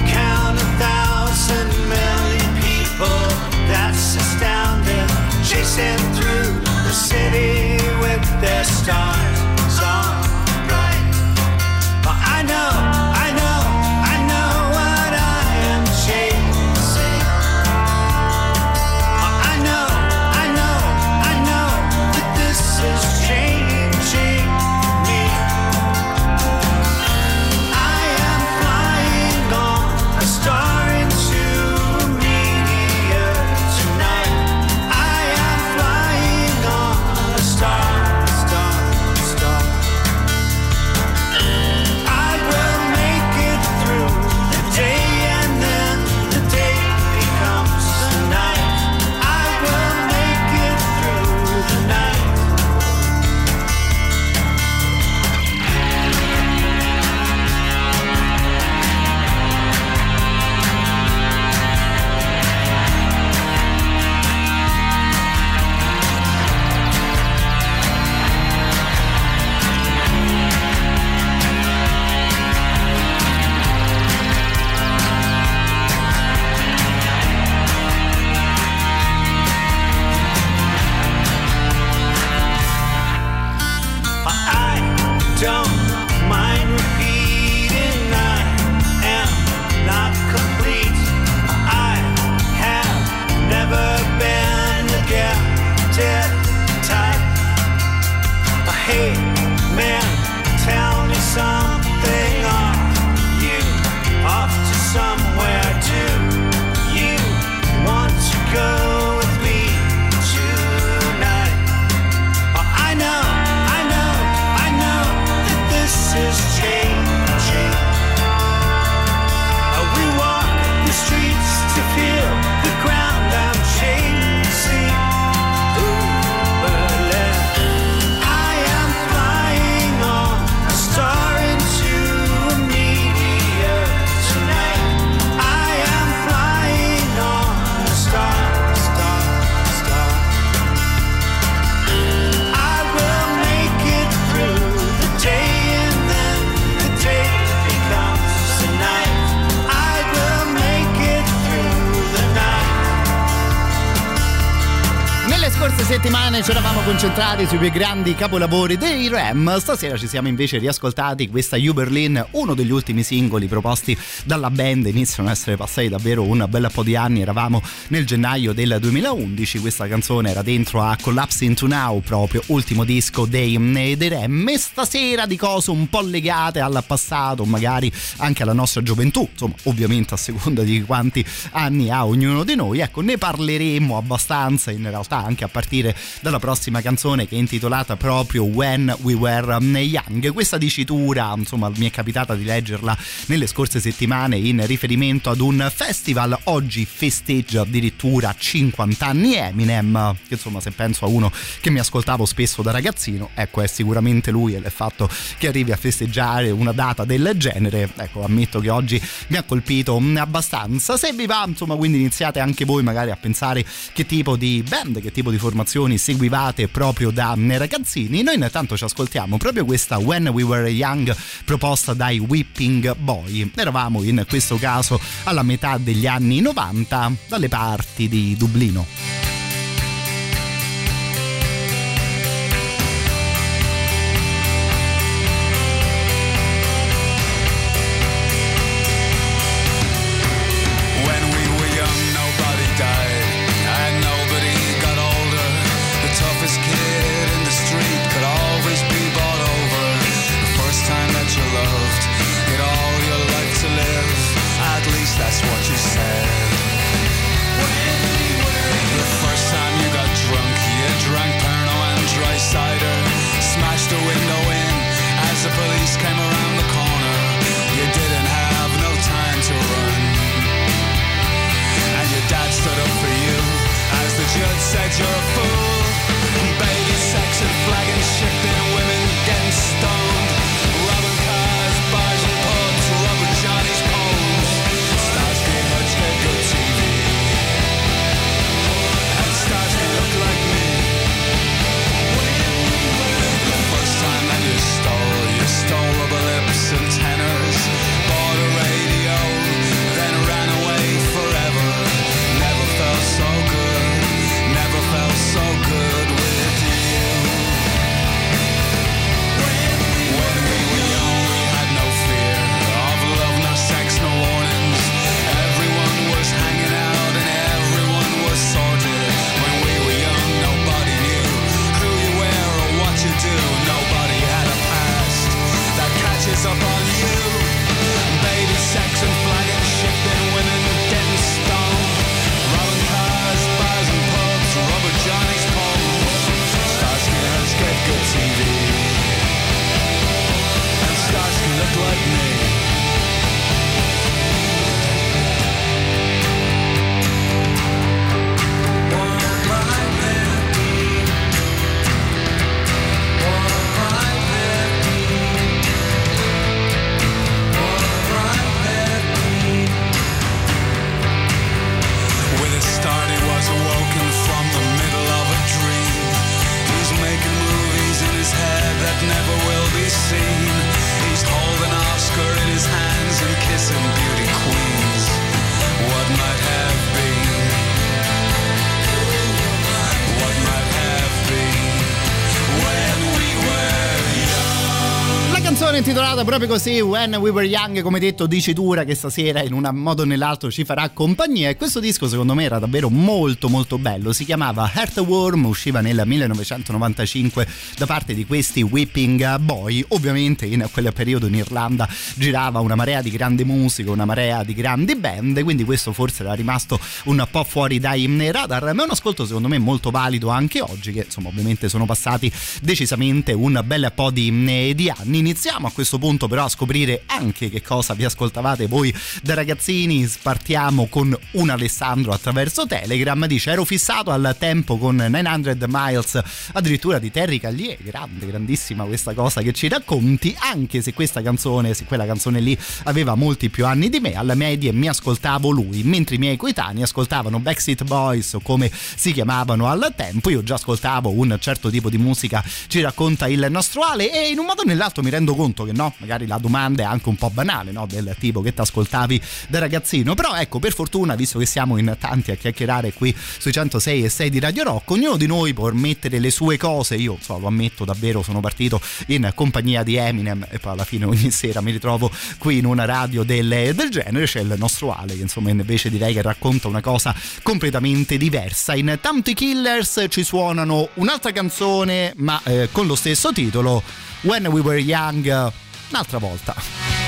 L: count a thousand million people. That's astounding. Chasing through the city with their stars
A: concentrati sui più grandi capolavori dei Ram, stasera ci siamo invece riascoltati questa You Berlin, uno degli ultimi singoli proposti dalla band, iniziano ad essere passati davvero un bel po' di anni, eravamo nel gennaio del 2011, questa canzone era dentro a Collapse Into Now, proprio ultimo disco dei, dei Ram, e stasera di cose un po' legate al passato, magari anche alla nostra gioventù, insomma ovviamente a seconda di quanti anni ha ognuno di noi, ecco ne parleremo abbastanza in realtà anche a partire dalla prossima canzone che è intitolata proprio When We Were Young. Questa dicitura, insomma, mi è capitata di leggerla nelle scorse settimane in riferimento ad un festival. Oggi festeggia addirittura 50 anni Eminem, che insomma, se penso a uno che mi ascoltavo spesso da ragazzino, ecco, è sicuramente lui e il fatto che arrivi a festeggiare una data del genere, ecco, ammetto che oggi mi ha colpito abbastanza. Se vi va, insomma, quindi iniziate anche voi magari a pensare che tipo di band, che tipo di formazioni seguivate proprio da ragazzini. Noi intanto ci ascoltiamo proprio questa When We Were Young proposta dai Whipping Boy. Eravamo in questo caso alla metà degli anni 90 dalle parti di Dublino.
M: You're.
A: Intitolata proprio così When We Were Young come detto dicitura che stasera in un modo o nell'altro ci farà compagnia. E questo disco secondo me era davvero molto molto bello. Si chiamava Heartworm usciva nel 1995 da parte di questi Whipping Boy. Ovviamente in quel periodo in Irlanda girava una marea di grande musica una marea di grandi band quindi questo forse era rimasto un po' fuori dai radar. Ma è un ascolto secondo me molto valido anche oggi che insomma ovviamente sono passati decisamente un bel po' di, di anni. Iniziamo a questo punto però a scoprire anche che cosa vi ascoltavate voi da ragazzini. Partiamo con un Alessandro attraverso Telegram. Dice ero fissato al tempo con 900 Miles addirittura di Terry Caglier grande grandissima questa cosa che ci racconti anche se questa canzone se quella canzone lì aveva molti più anni di me. Alla media mi ascoltavo lui mentre i miei coetanei ascoltavano Backstreet Boys o come si chiamavano al tempo. Io già ascoltavo un certo tipo di musica ci racconta il nostro Ale e in un modo o nell'altro mi rendo conto che no, magari la domanda è anche un po' banale, no? Del tipo che ti ascoltavi da ragazzino. Però ecco, per fortuna, visto che siamo in tanti a chiacchierare qui sui 106 e 6 di Radio Rock, ognuno di noi può mettere le sue cose. Io so, lo ammetto davvero, sono partito in compagnia di Eminem e poi alla fine ogni sera mi ritrovo qui in una radio del, del genere. C'è il nostro Ale che insomma invece direi che racconta una cosa completamente diversa. In tanti Killers ci suonano un'altra canzone, ma eh, con lo stesso titolo. When We Were Young un'altra volta.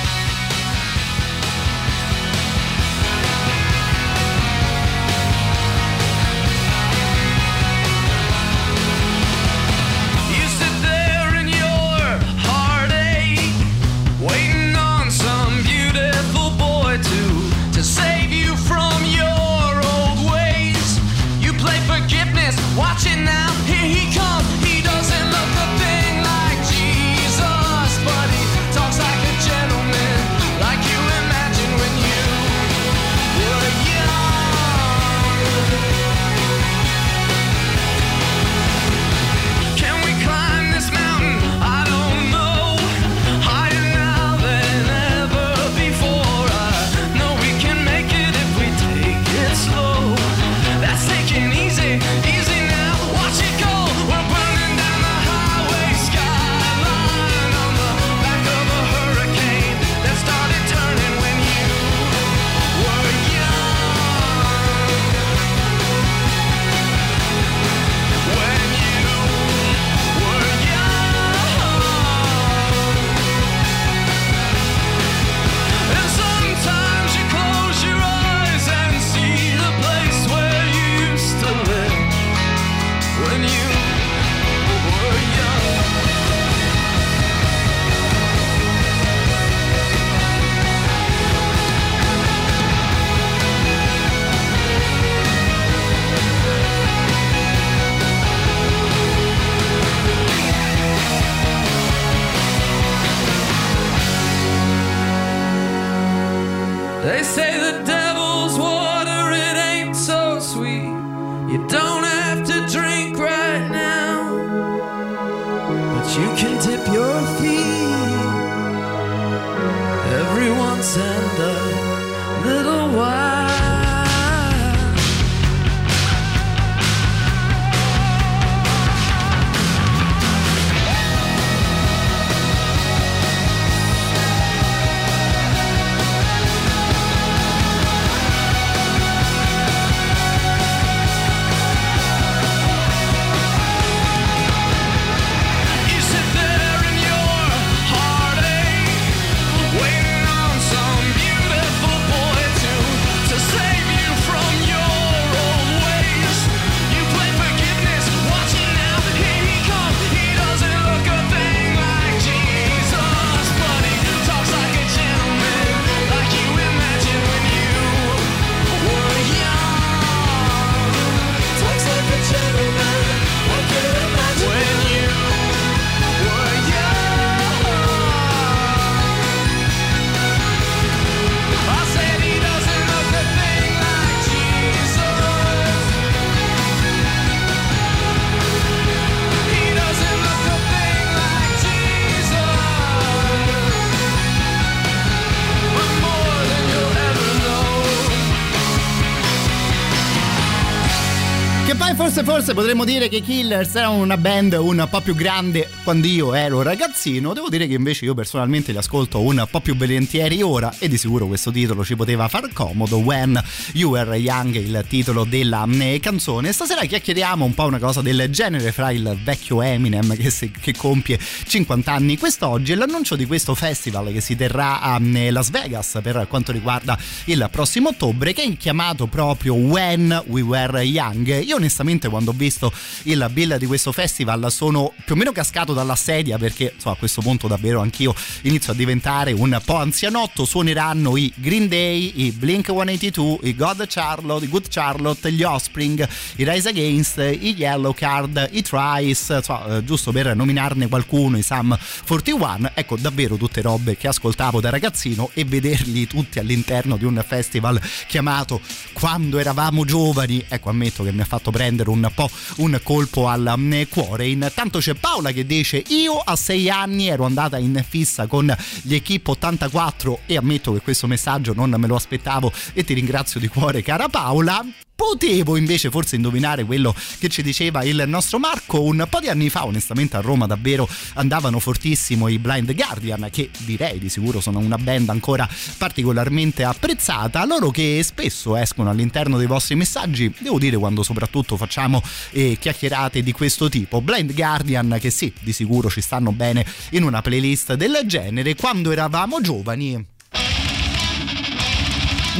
A: Forse, potremmo dire che i Killers erano una band un po' più grande quando io ero ragazzino. Devo dire che invece io personalmente li ascolto un po' più volentieri ora e di sicuro questo titolo ci poteva far comodo. When You Were Young, il titolo della eh, canzone. Stasera chiacchieriamo un po' una cosa del genere fra il vecchio Eminem che, si, che compie 50 anni quest'oggi e l'annuncio di questo festival che si terrà a eh, Las Vegas per quanto riguarda il prossimo ottobre che è chiamato proprio When We Were Young. Io onestamente quando ho visto il bill di questo festival sono più o meno cascato dalla sedia perché so, a questo punto davvero anch'io inizio a diventare un po' anzianotto. Suoneranno i Green Day, i Blink 182, i God Charlotte, i Good Charlotte, gli Offspring, i Rise Against, i Yellow Card, i Trice, so, giusto per nominarne qualcuno, i Sam 41. Ecco, davvero tutte robe che ascoltavo da ragazzino e vederli tutti all'interno di un festival chiamato Quando eravamo giovani. Ecco, ammetto che mi ha fatto prendere un po' un colpo al mm, cuore. Intanto c'è Paola che dice: Io a sei anni ero andata in fissa con gli Equipe 84 e ammetto che questo messaggio non me lo aspettavo e ti ringrazio di cuore, cara Paola. Potevo invece forse indovinare quello che ci diceva il nostro Marco. Un po' di anni fa, onestamente a Roma davvero andavano fortissimo i Blind Guardian, che direi di sicuro sono una band ancora particolarmente apprezzata, loro che spesso escono all'interno dei vostri messaggi, devo dire quando soprattutto facciamo eh, chiacchierate di questo tipo. Blind Guardian che sì, di sicuro ci stanno bene in una playlist del genere, quando eravamo giovani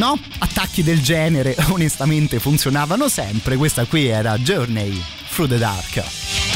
A: no? Attacchi del genere onestamente funzionavano sempre. Questa qui era Journey Through the Dark.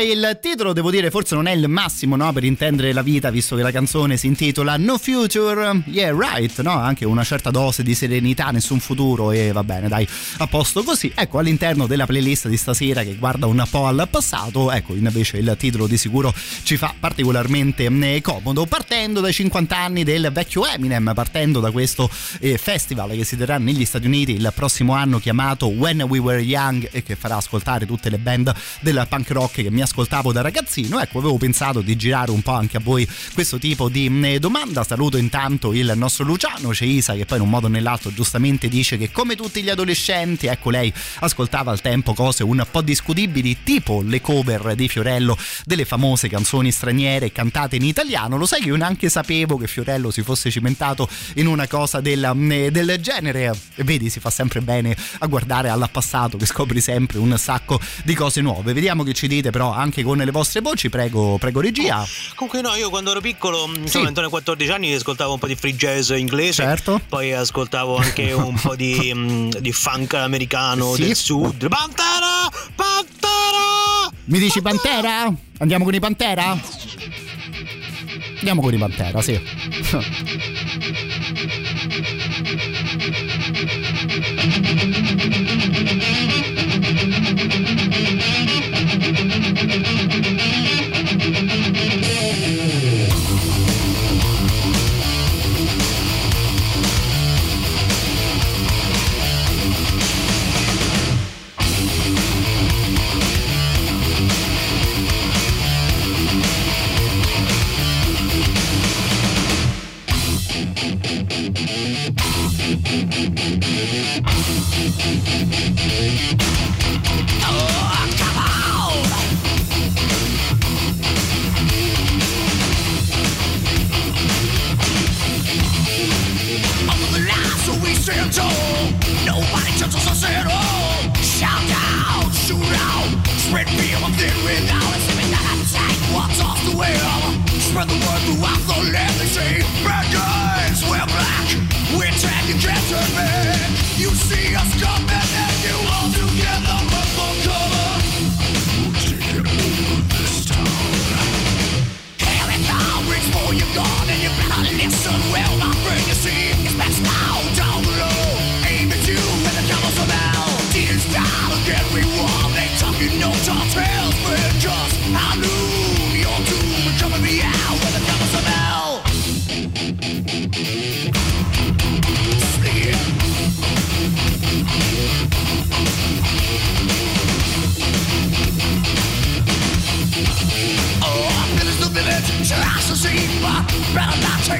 A: Il titolo devo dire forse non è il massimo no, per intendere la vita visto che la canzone si intitola No Future, yeah right, no? anche una certa dose di serenità, nessun futuro e va bene dai, a posto così. Ecco all'interno della playlist di stasera che guarda un po' al passato, ecco invece il titolo di sicuro ci fa particolarmente eh, comodo, partendo dai 50 anni del vecchio Eminem, partendo da questo eh, festival che si terrà negli Stati Uniti il prossimo anno chiamato When We Were Young e che farà ascoltare tutte le band del punk rock che mi ascoltavo da ragazzino. Ecco, avevo pensato di girare un po' anche a voi questo tipo di eh, domanda. Saluto intanto il nostro Luciano Ceisa che poi in un modo o nell'altro giustamente dice che come tutti gli adolescenti, ecco lei ascoltava al tempo cose un po' discutibili tipo le cover di Fiorello delle famose canzoni straniere cantate in italiano. Lo sai che io neanche sapevo che Fiorello si fosse cimentato in una cosa del, eh, del genere. Vedi, si fa sempre bene a guardare al passato che scopri sempre un sacco di cose nuove. Vediamo che ci dite però anche con le vostre voci, prego, prego regia.
L: Comunque no, io quando ero piccolo, insomma, intorno ai 14 anni ascoltavo un po' di free jazz inglese,
A: Certo.
L: poi ascoltavo anche un po' di, mm, di funk americano
A: Sì.
L: del sud. Pantera! Pantera!
A: Mi dici Pantera? Andiamo con i Pantera? Andiamo con i Pantera, sì.
N: Under Thank you. See us coming,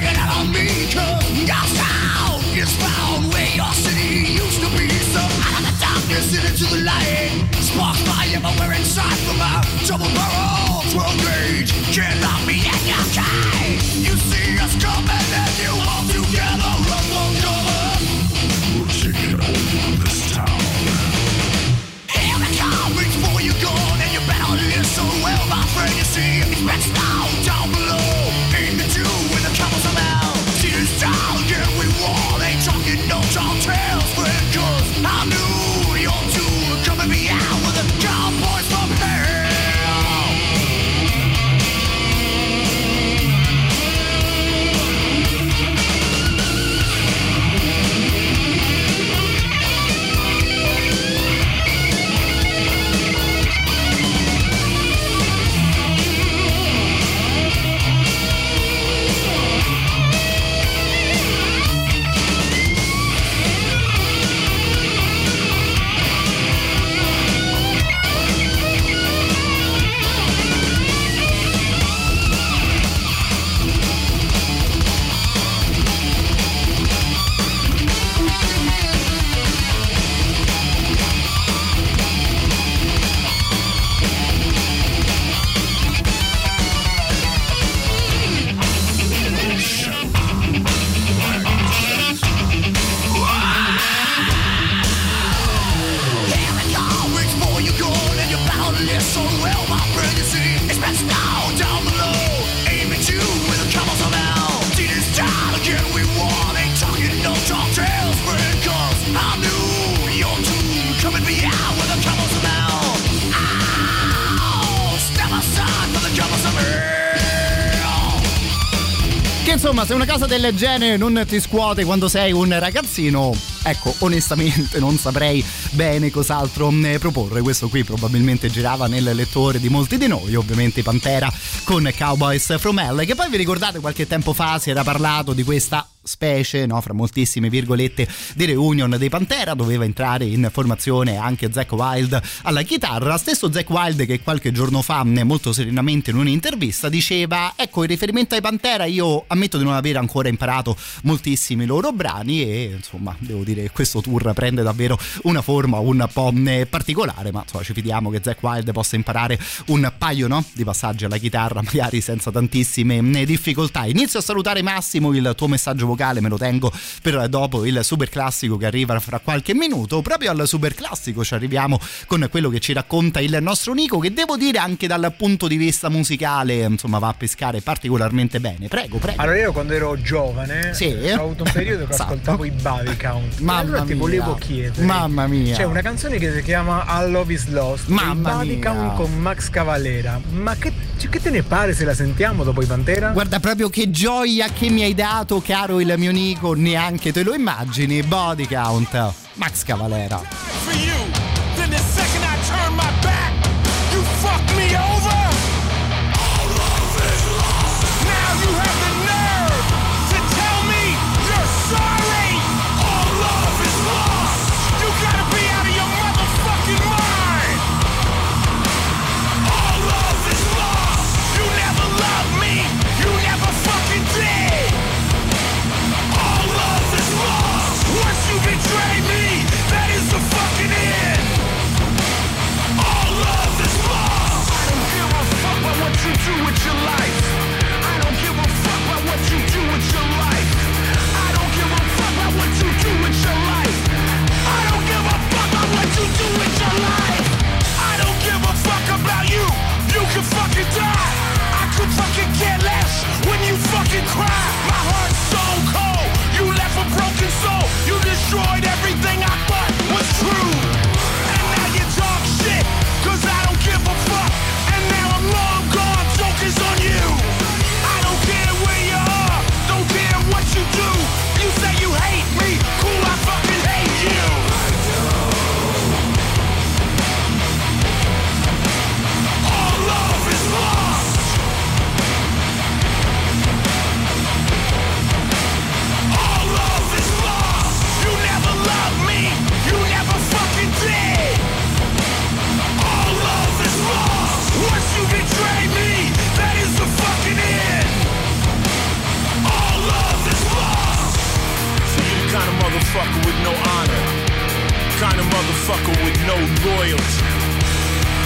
N: it out on is where your city used to be. So out of the the light, sparks fly everywhere inside from a double barrel, 12 gauge, can't lock
A: insomma, se una cosa del genere non ti scuote quando sei un ragazzino, ecco, onestamente non saprei bene cos'altro eh, proporre. Questo qui probabilmente girava nel lettore di molti di noi, ovviamente Pantera con Cowboys from Hell, che poi vi ricordate qualche tempo fa si era parlato di questa specie, no, fra moltissime virgolette, di reunion dei Pantera, doveva entrare in formazione anche Zack Wild alla chitarra, stesso Zack Wild che qualche giorno fa molto serenamente in un'intervista diceva ecco in riferimento ai Pantera io ammetto di non aver ancora imparato moltissimi loro brani e insomma devo dire che questo tour prende davvero una forma un po' particolare ma insomma ci fidiamo che Zack Wild possa imparare un paio no, di passaggi alla chitarra magari senza tantissime difficoltà inizio a salutare Massimo il tuo messaggio vocale me lo tengo per dopo il super classico che arriva fra qualche minuto. Proprio al super classico ci arriviamo con quello che ci racconta il nostro Nico, che devo dire anche dal punto di vista musicale, insomma, va a pescare particolarmente bene. Prego, prego.
O: Allora, io quando ero giovane
A: Sì.
O: ho avuto un periodo che
A: Esatto.
O: ascoltavo i Body Count.
A: Mamma
O: allora ti
A: mia.
O: volevo chiedere.
A: Mamma mia.
O: C'è una canzone che si chiama All Love is Lost.
A: Mamma mia.
O: Count con Max Cavalera. Ma che, che te ne pare se la sentiamo dopo i Pantera?
A: Guarda proprio che gioia che mi hai dato, caro il mio Nico, neanche te lo immagini. Body count, Max Cavalera.
K: for you. Cry. My heart's so cold. You left a broken soul. You destroyed everything I
P: motherfucker with no honor. Kind of motherfucker with no loyalty.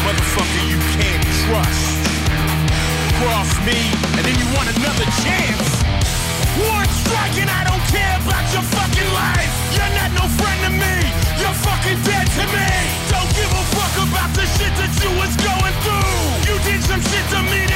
P: Motherfucker you can't trust. Cross me, and then you want another chance.
K: One strike and I don't care about your fucking life. You're not no friend to me. You're fucking dead to me. Don't give a fuck about the shit that you was going through. You did some shit to me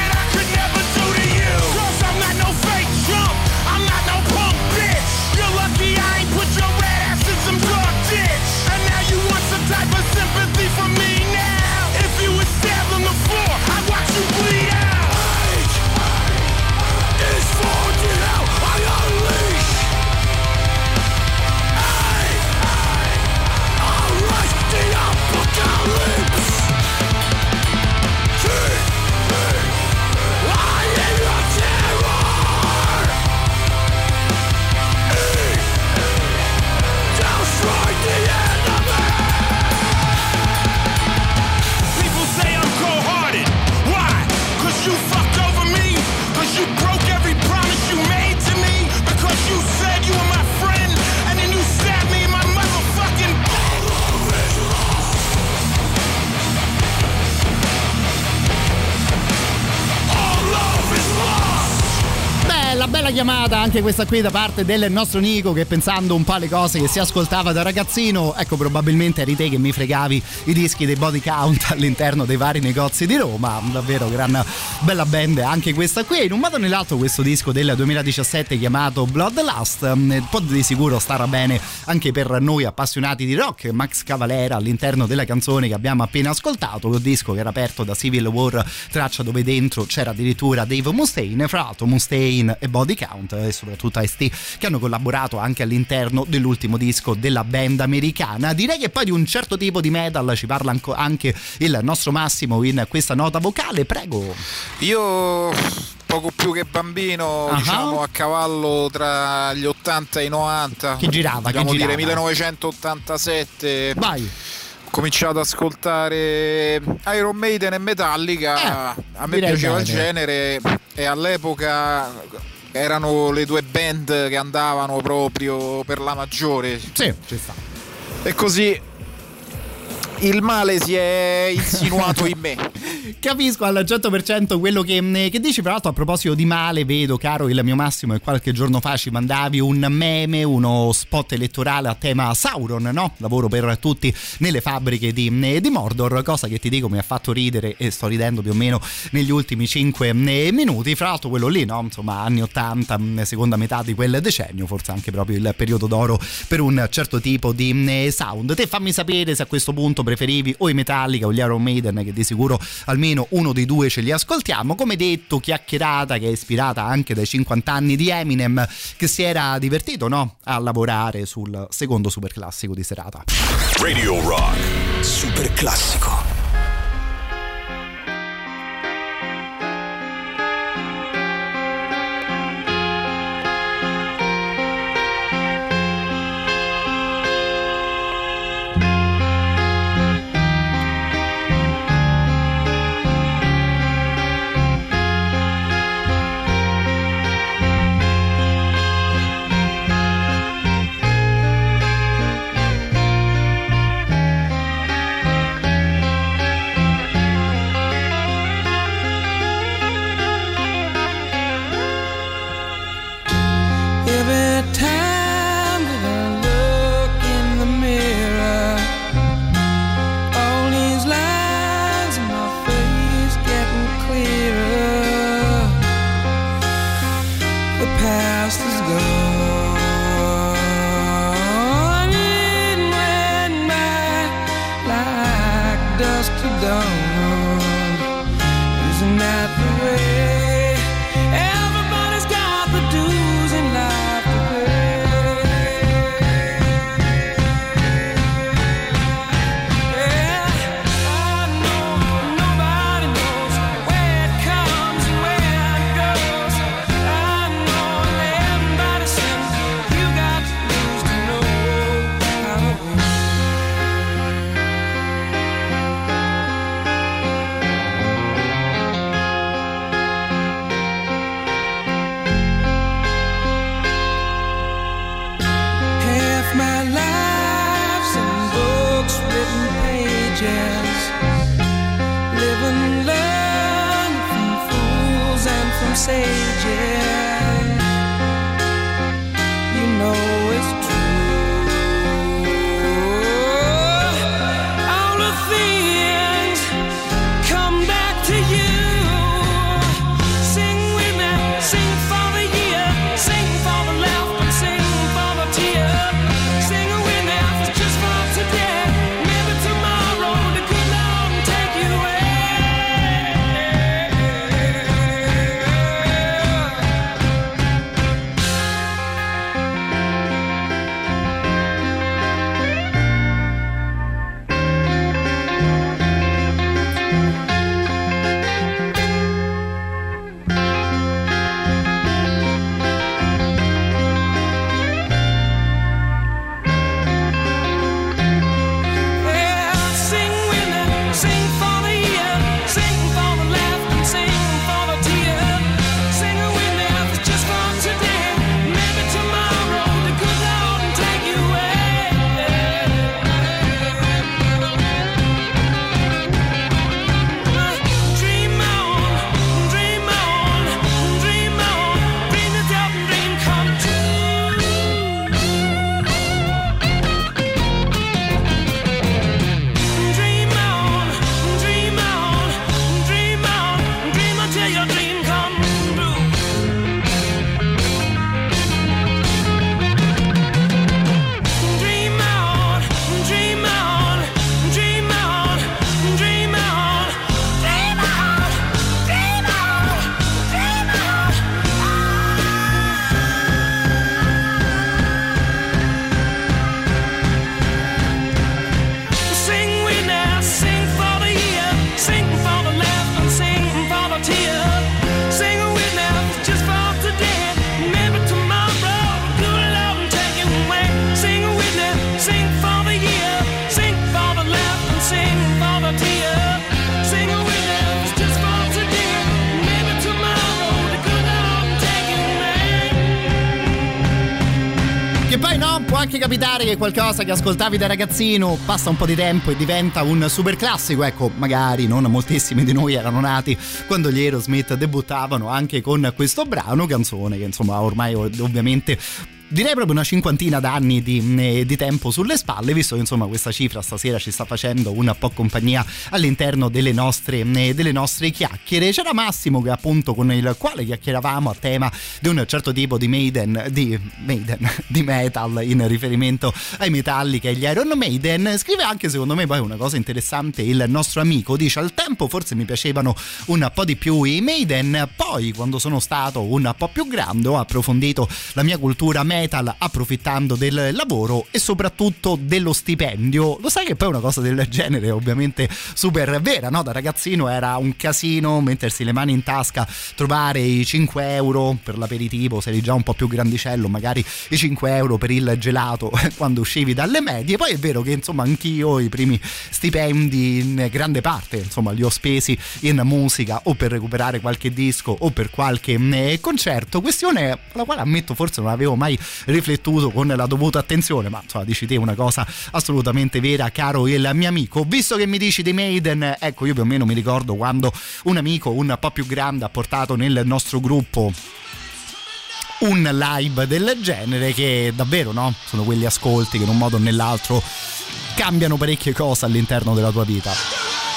A: Chiamata anche questa qui da parte del nostro Nico che pensando un po' alle cose che si ascoltava da ragazzino, ecco probabilmente eri te che mi fregavi i dischi dei body count all'interno dei vari negozi di Roma, davvero gran bella band anche questa qui, in un modo o nell'altro questo disco del 2017 chiamato Bloodlust eh, può di sicuro stare bene anche per noi appassionati di rock, Max Cavalera all'interno della canzone che abbiamo appena ascoltato, un disco che era aperto da Civil War, traccia dove dentro c'era addirittura Dave Mustaine, fra l'altro Mustaine e Body Count e soprattutto Ice-T che hanno collaborato anche all'interno dell'ultimo disco della band americana. Direi che poi di un certo tipo di metal ci parla anche il nostro Massimo in questa nota vocale, prego.
Q: Io poco più che bambino,
A: Ah.
Q: diciamo a cavallo tra gli 80 e i 90.
A: Che girava, che
Q: Vogliamo dire
A: girava?
Q: 1987.
A: Vai.
Q: Ho cominciato ad ascoltare Iron Maiden e Metallica. a me
A: Eh,
Q: piaceva il
A: bene.
Q: genere e all'epoca erano le due band che andavano proprio per la maggiore.
A: Sì, ci sta.
Q: E così il male si è insinuato in me.
A: Capisco al 100% quello che, che dici, l'altro a proposito di male vedo caro il mio Massimo che qualche giorno fa ci mandavi un meme, uno spot elettorale a tema Sauron, no? Lavoro per tutti nelle fabbriche di, di Mordor, cosa che ti dico mi ha fatto ridere e sto ridendo più o meno negli ultimi 5 minuti, fra l'altro quello lì, no? Insomma anni 80, mh, seconda metà di quel decennio, forse anche proprio il periodo d'oro per un certo tipo di sound. Te fammi sapere se a questo punto preferivi o i Metallica o gli Iron Maiden che di sicuro almeno uno dei due ce li ascoltiamo. Come detto, chiacchierata che è ispirata anche dai 50 anni di Eminem, che si era divertito no? a lavorare sul secondo super classico di serata.
H: Radio Rock.
C: Super classico.
A: Qualcosa che ascoltavi da ragazzino passa un po' di tempo e diventa un super classico. Ecco, magari non moltissimi di noi erano nati quando gli Aerosmith debuttavano anche con questo brano, canzone che insomma ormai ovviamente direi proprio una cinquantina d'anni di, eh, di, tempo sulle spalle, visto che insomma questa cifra stasera ci sta facendo un po' compagnia all'interno delle nostre, eh, delle nostre chiacchiere. C'era Massimo che appunto con il quale chiacchieravamo a tema di un certo tipo di Maiden, di, Maiden, di metal in riferimento ai metalli che è gli Iron Maiden. Scrive anche secondo me poi una cosa interessante il nostro amico, dice al tempo forse mi piacevano un po' di più i Maiden, poi quando sono stato un po' più grande ho approfondito la mia cultura metal metal approfittando del lavoro e soprattutto dello stipendio. Lo sai che poi una cosa del genere è ovviamente super vera, no? Da ragazzino era un casino mettersi le mani in tasca, trovare i 5 euro per l'aperitivo, se eri già un po' più grandicello, magari i 5 euro per il gelato quando uscivi dalle medie. Poi è vero che insomma anch'io i primi stipendi in grande parte insomma li ho spesi in musica o per recuperare qualche disco o per qualche eh, concerto. Questione alla quale ammetto forse non avevo mai riflettuto con la dovuta attenzione, ma insomma dici te una cosa assolutamente vera, caro il mio amico. Visto che mi dici di Maiden, ecco io più o meno mi ricordo quando un amico un po' più grande ha portato nel nostro gruppo un live del genere che davvero no? Sono quegli ascolti che in un modo o nell'altro cambiano parecchie cose all'interno della tua vita.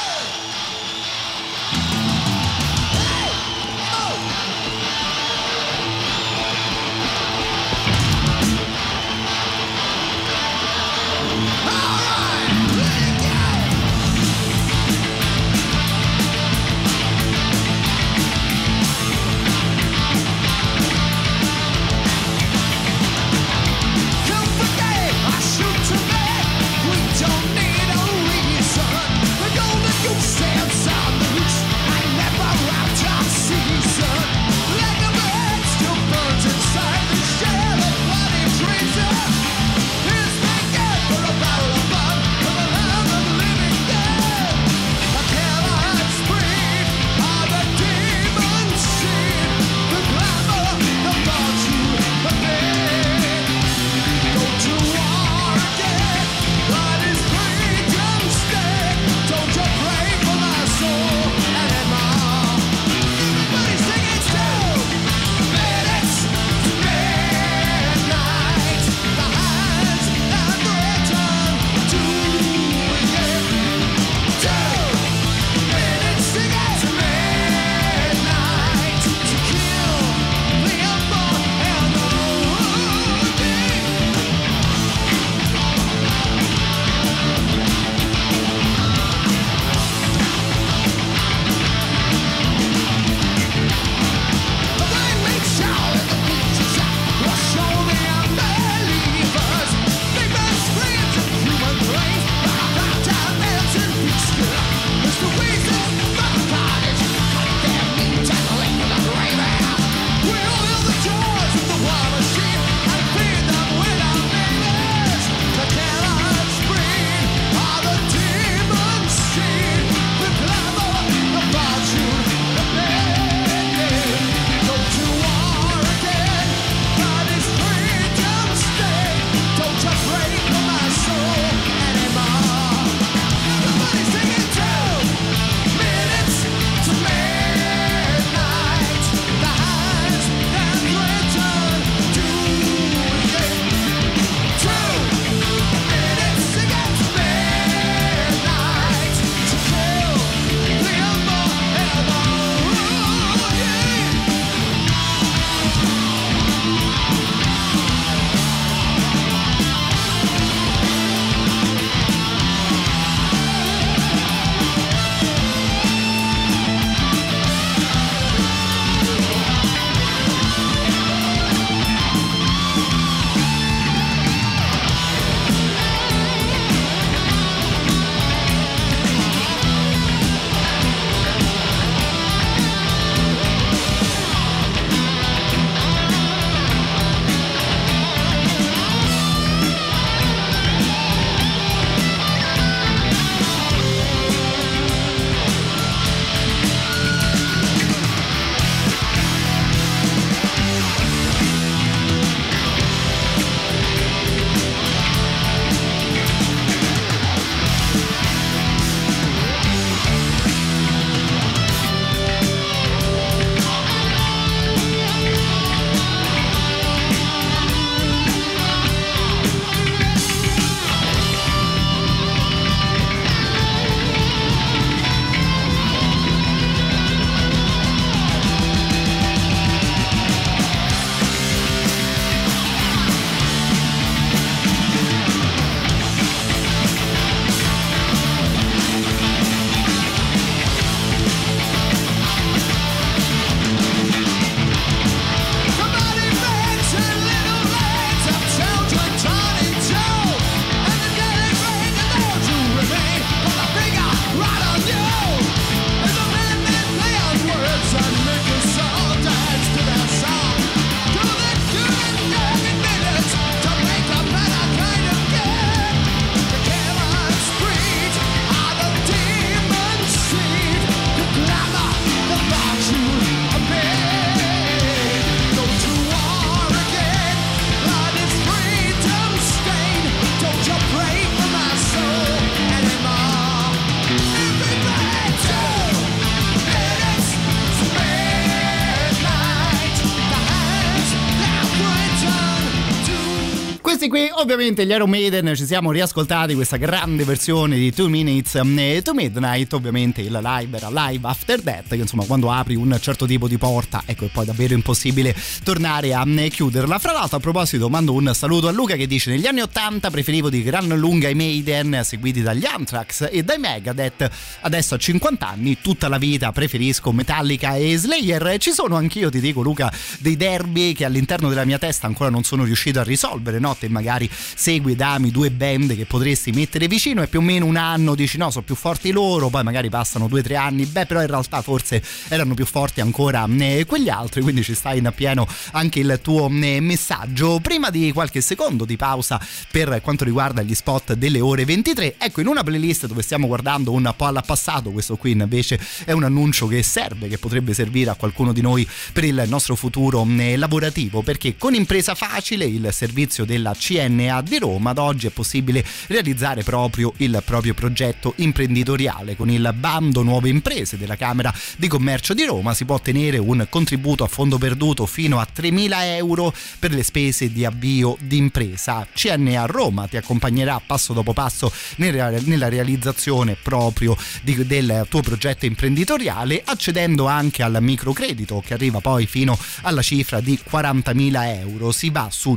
A: Questi qui ovviamente gli Iron Maiden ci siamo riascoltati questa grande versione di Two Minutes eh, to Midnight, ovviamente il live era Live After Death, che insomma quando apri un certo tipo di porta ecco è poi davvero impossibile tornare a eh, chiuderla. Fra l'altro a proposito mando un saluto a Luca che dice negli anni 80 preferivo di gran lunga i Maiden seguiti dagli Anthrax e dai Megadeth, adesso a 50 anni tutta la vita preferisco Metallica e Slayer. Ci sono anch'io ti dico Luca dei derby che all'interno della mia testa ancora non sono riuscito a risolvere, no? Magari segui ed ami due band che potresti mettere vicino e più o meno un anno dici no, sono più forti loro, poi magari passano due tre anni, beh però in realtà forse erano più forti ancora eh, quegli altri, quindi ci sta in pieno anche il tuo eh, messaggio. Prima di qualche secondo di pausa per quanto riguarda gli spot delle ore 23, ecco in una playlist dove stiamo guardando un po' al passato, questo qui invece è un annuncio che serve, che potrebbe servire a qualcuno di noi per il nostro futuro eh, lavorativo, perché con Impresa Facile, il servizio della CNA di Roma, ad oggi è possibile realizzare proprio il proprio progetto imprenditoriale. Con il bando Nuove Imprese della Camera di Commercio di Roma si può ottenere un contributo a fondo perduto fino a 3.000 euro per le spese di avvio di impresa. CNA Roma ti accompagnerà passo dopo passo nella realizzazione proprio di, del tuo progetto imprenditoriale, accedendo anche al microcredito che arriva poi fino alla cifra di 40.000 euro. Si va su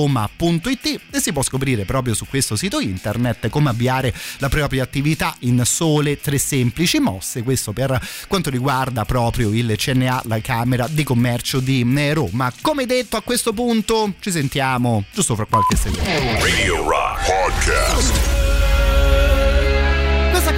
A: cnaroma.it e si può scoprire proprio su questo sito internet come avviare la propria attività in sole tre semplici mosse. Questo per quanto riguarda proprio il CNA, la Camera di Commercio di Roma. Come detto a questo punto ci sentiamo giusto fra qualche secondo.
H: Radio Rock Podcast.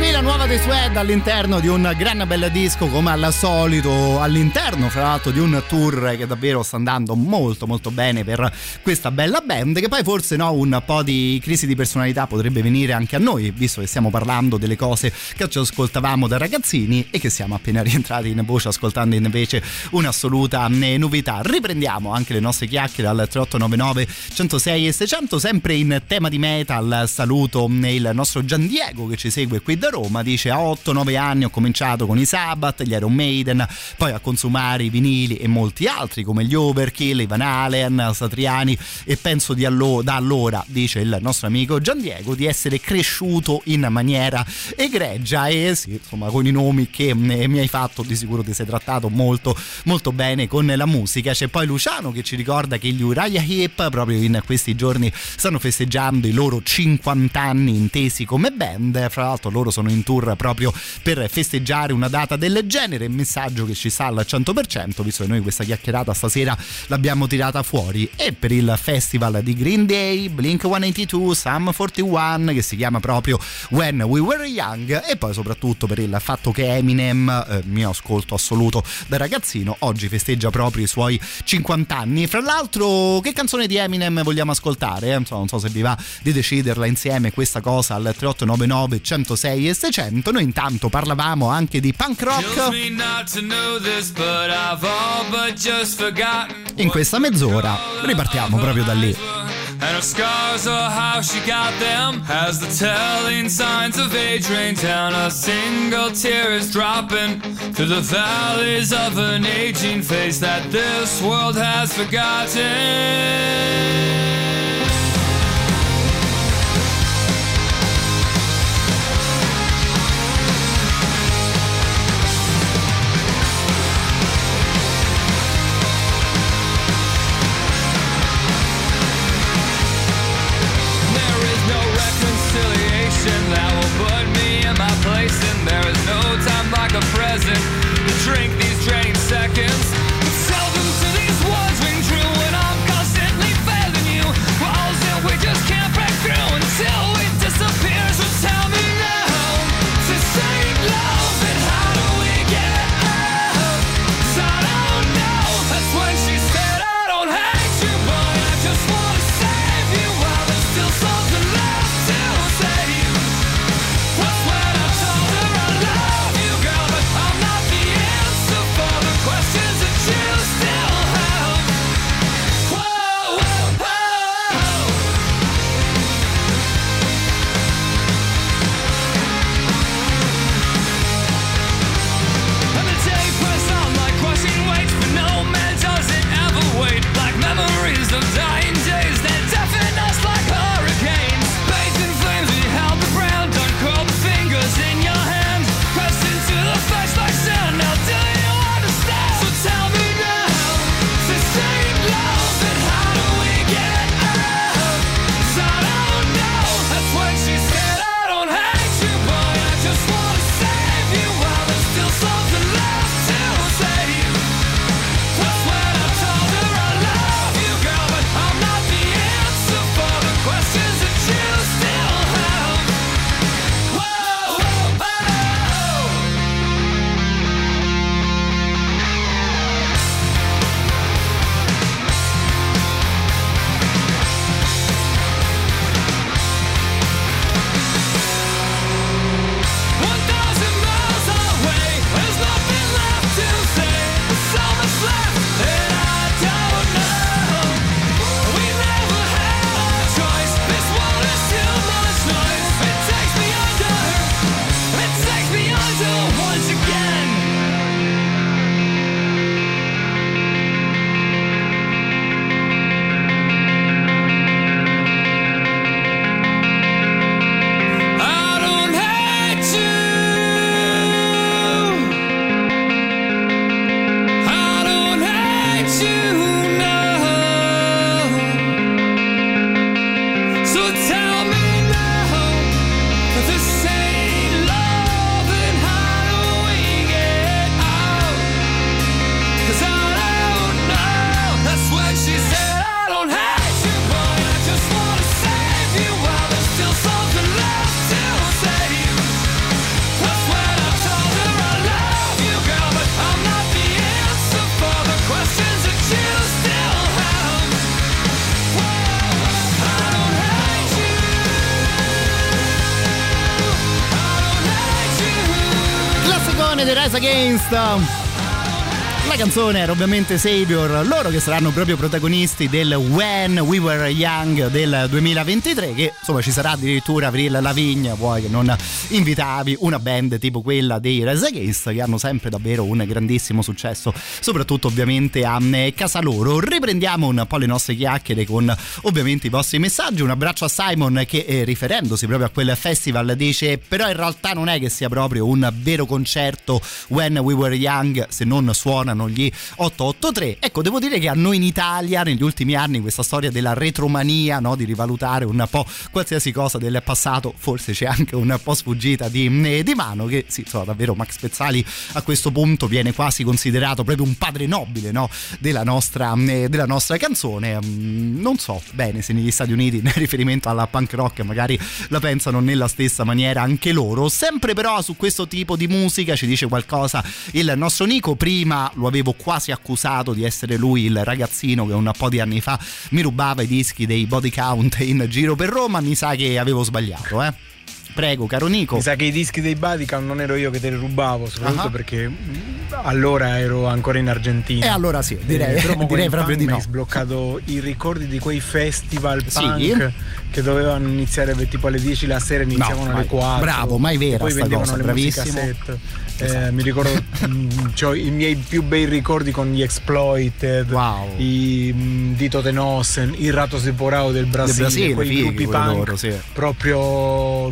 A: Qui la nuova dei Suede all'interno di un gran bel disco come al solito, all'interno fra l'altro di un tour che davvero sta andando molto molto bene per questa bella band che poi forse no, un po' di crisi di personalità potrebbe venire anche a noi, visto che stiamo parlando delle cose che ci ascoltavamo da ragazzini e che siamo appena rientrati in voce ascoltando invece un'assoluta novità. Riprendiamo anche le nostre chiacchiere al 3899 106 e 600 sempre in tema di metal. Saluto il nostro Gian Diego che ci segue qui da Roma, dice a 8-9 anni ho cominciato con i Sabbath, gli Iron Maiden, poi a consumare i vinili e molti altri come gli Overkill, i Van Halen, Satriani e penso allo- da allora, dice il nostro amico Gian Diego, di essere cresciuto in maniera egregia e sì, insomma con i nomi che mi hai fatto di sicuro ti sei trattato molto molto bene con la musica. C'è poi Luciano che ci ricorda che gli Uriah Heep proprio in questi giorni stanno festeggiando i loro 50 anni intesi come band, fra l'altro loro sono in tour proprio per festeggiare una data del genere, messaggio che ci sta al 100%, visto che noi questa chiacchierata stasera l'abbiamo tirata fuori e per il festival di Green Day, Blink 182, Sum 41 che si chiama proprio When We Were Young e poi soprattutto per il fatto che Eminem, eh, mio ascolto assoluto da ragazzino, oggi festeggia proprio i suoi 50 anni. Fra l'altro, che canzone di Eminem vogliamo ascoltare? Eh? Non so se vi va di deciderla insieme questa cosa al 3899 106 e 600. Noi intanto parlavamo anche di punk rock. In questa mezz'ora ripartiamo proprio da lì.
M: And her scars are how she got them. Has the telling signs of age rain down. A single tear is dropping through the valleys of an aging face that this world has forgotten. And there is no time like a present to drink these draining seconds.
A: Against. Canzone era ovviamente Savior, loro che saranno proprio protagonisti del When We Were Young del 2023, che insomma ci sarà addirittura Avril Lavigne, vuoi che non invitavi una band tipo quella dei Rise Against che hanno sempre davvero un grandissimo successo, soprattutto ovviamente a casa loro. Riprendiamo un po' le nostre chiacchiere con ovviamente i vostri messaggi, un abbraccio a Simon che eh, riferendosi proprio a quel festival dice però in realtà non è che sia proprio un vero concerto When We Were Young se non suonano gli 883. Ecco, devo dire che a noi in Italia negli ultimi anni questa storia della retromania, no? di rivalutare un po' qualsiasi cosa del passato, forse c'è anche un po' sfuggita di, eh, di mano, che sì, insomma, davvero Max Pezzali a questo punto viene quasi considerato proprio un padre nobile no? della, nostra, eh, della nostra canzone. Mm, non so bene se negli Stati Uniti, in riferimento alla punk rock, magari la pensano nella stessa maniera anche loro. Sempre però su questo tipo di musica ci dice qualcosa il nostro Nico. Prima lo avevo quasi accusato di essere lui il ragazzino che un po' di anni fa mi rubava i dischi dei body count in giro per Roma. Mi sa che avevo sbagliato, eh. Prego, caro Nico.
O: Mi sa che i dischi dei Bodycam non ero io che te li rubavo, soprattutto
A: Ah.
O: perché allora ero ancora in Argentina.
A: E allora sì, direi-
O: Eh,
A: direi proprio di
O: punk Mi
A: no.
O: hai sbloccato i ricordi di quei festival
A: Sì.
O: Che dovevano iniziare tipo alle 10 la sera e iniziavano
A: mai-
O: alle 4.
A: bravo, mai vera
O: poi vendevano
A: cosa,
O: le
A: bravissimo.
O: musicassette. Eh, mi ricordo c'ho i miei più bei ricordi con gli Exploited, i mm, Dito Tenossen, il Rato Seporao del Brasile,
A: Del Brasile,
O: quei
A: fighi,
O: gruppi punk
A: loro, sì.
O: proprio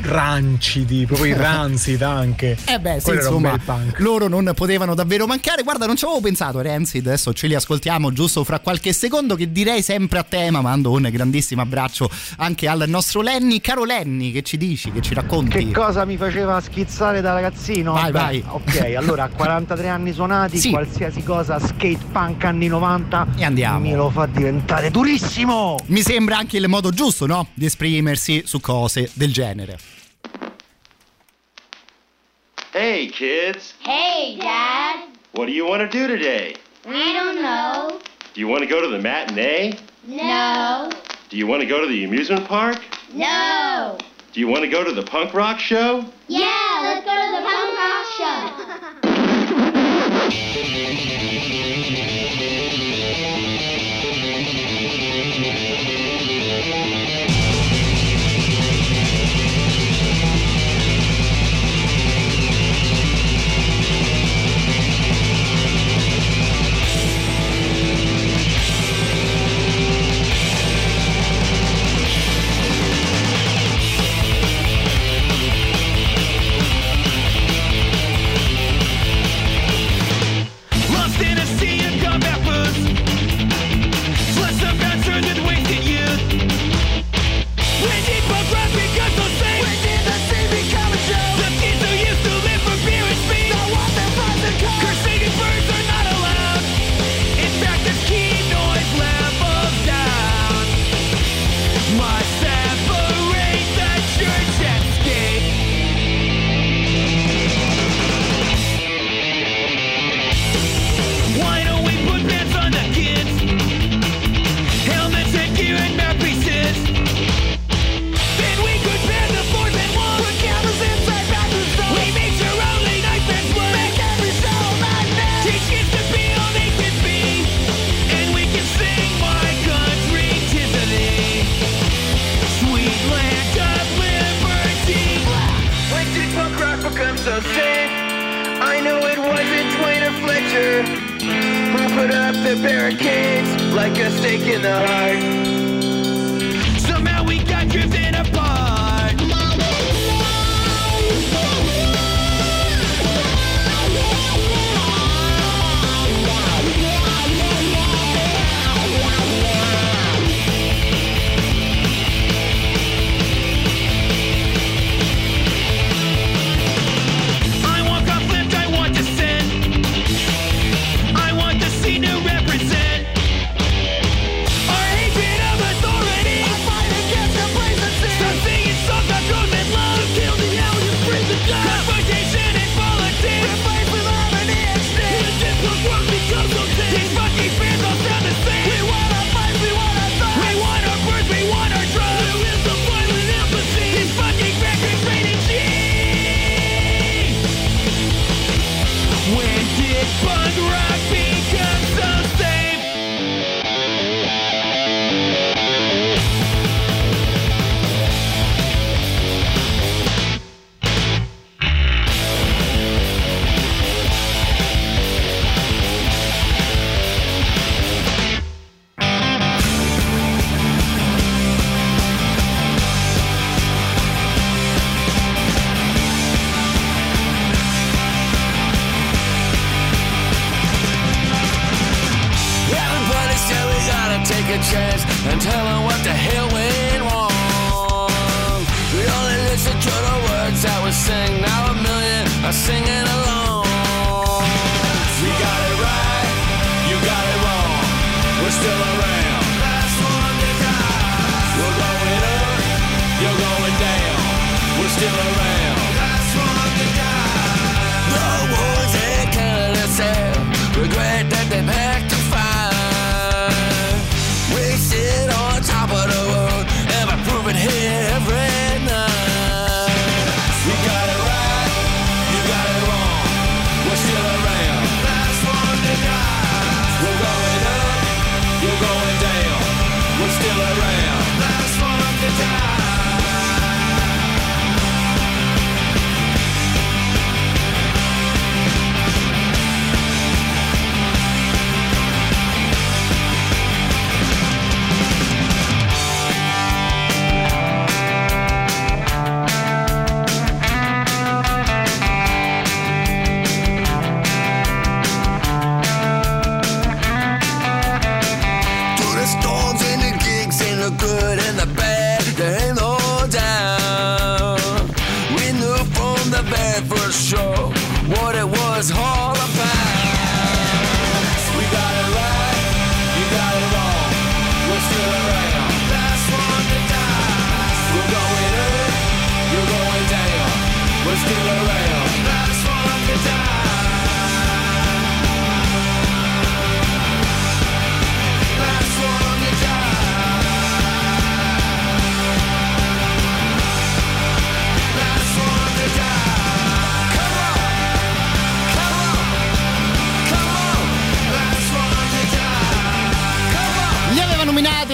O: rancidi, proprio i rancid anche.
A: Eh beh, sì,
O: Quello era un
A: insomma, loro non potevano davvero mancare. Guarda, non ci avevo pensato, Rancid. Adesso ce li ascoltiamo giusto fra qualche secondo. Che direi sempre a tema. Mando un grandissimo abbraccio anche al nostro Lenny. Caro Lenny, che ci dici? Che ci racconti?
R: Che cosa mi faceva schizzare da ragazzino?
A: Vai,
R: Beh,
A: vai.
R: Ok, allora a 43 anni suonati,
A: Sì.
R: qualsiasi cosa skate punk anni 90
A: E andiamo.
R: mi lo fa diventare durissimo.
A: Mi sembra anche il modo giusto, no? Di esprimersi su cose del genere.
S: Hey, kids.
T: Hey, Dad.
S: What do you want to do today?
T: I don't know.
S: Do you want to go to the matinee?
T: No.
S: Do you want to go to the amusement park?
T: No.
S: Do you want to go to the punk rock show?
T: Yeah, let's go to the punk rock show.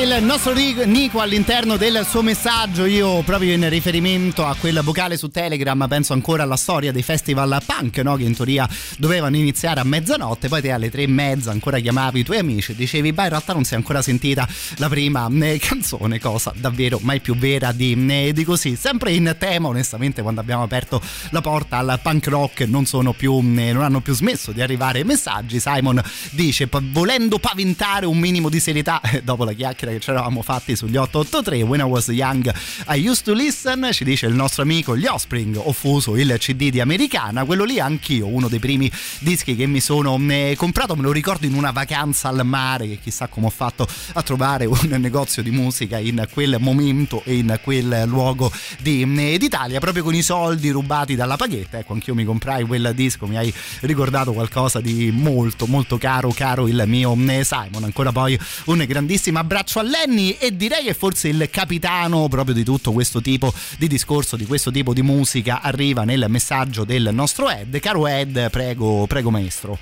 A: il nostro Nico all'interno del suo messaggio, io proprio in riferimento a quel vocale su Telegram penso ancora alla storia dei festival punk no? che in teoria dovevano iniziare a mezzanotte, poi te alle tre e mezza ancora chiamavi i tuoi amici e dicevi beh in realtà non si è ancora sentita la prima eh, canzone, cosa davvero mai più vera di, eh, di così. Sempre in tema onestamente quando abbiamo aperto la porta al punk rock non più, eh, non hanno più smesso di arrivare messaggi, Simon dice "Pa- volendo paventare un minimo di serietà dopo la chiacchiera che ci eravamo fatti sugli 883 When I Was Young I Used to Listen ci dice il nostro amico gli Offspring ho fuso il cd di Americana quello lì anch'io uno dei primi dischi che mi sono eh, comprato me lo ricordo in una vacanza al mare che chissà come ho fatto a trovare un negozio di musica in quel momento e in quel luogo di, eh, d'Italia proprio con i soldi rubati dalla paghetta. Ecco anch'io mi comprai quel disco mi hai ricordato qualcosa di molto molto caro caro il mio eh, Simon. Ancora poi un grandissimo abbraccio Lenny e direi che forse il capitano proprio di tutto questo tipo di discorso di questo tipo di musica arriva nel messaggio del nostro Ed caro Ed prego prego maestro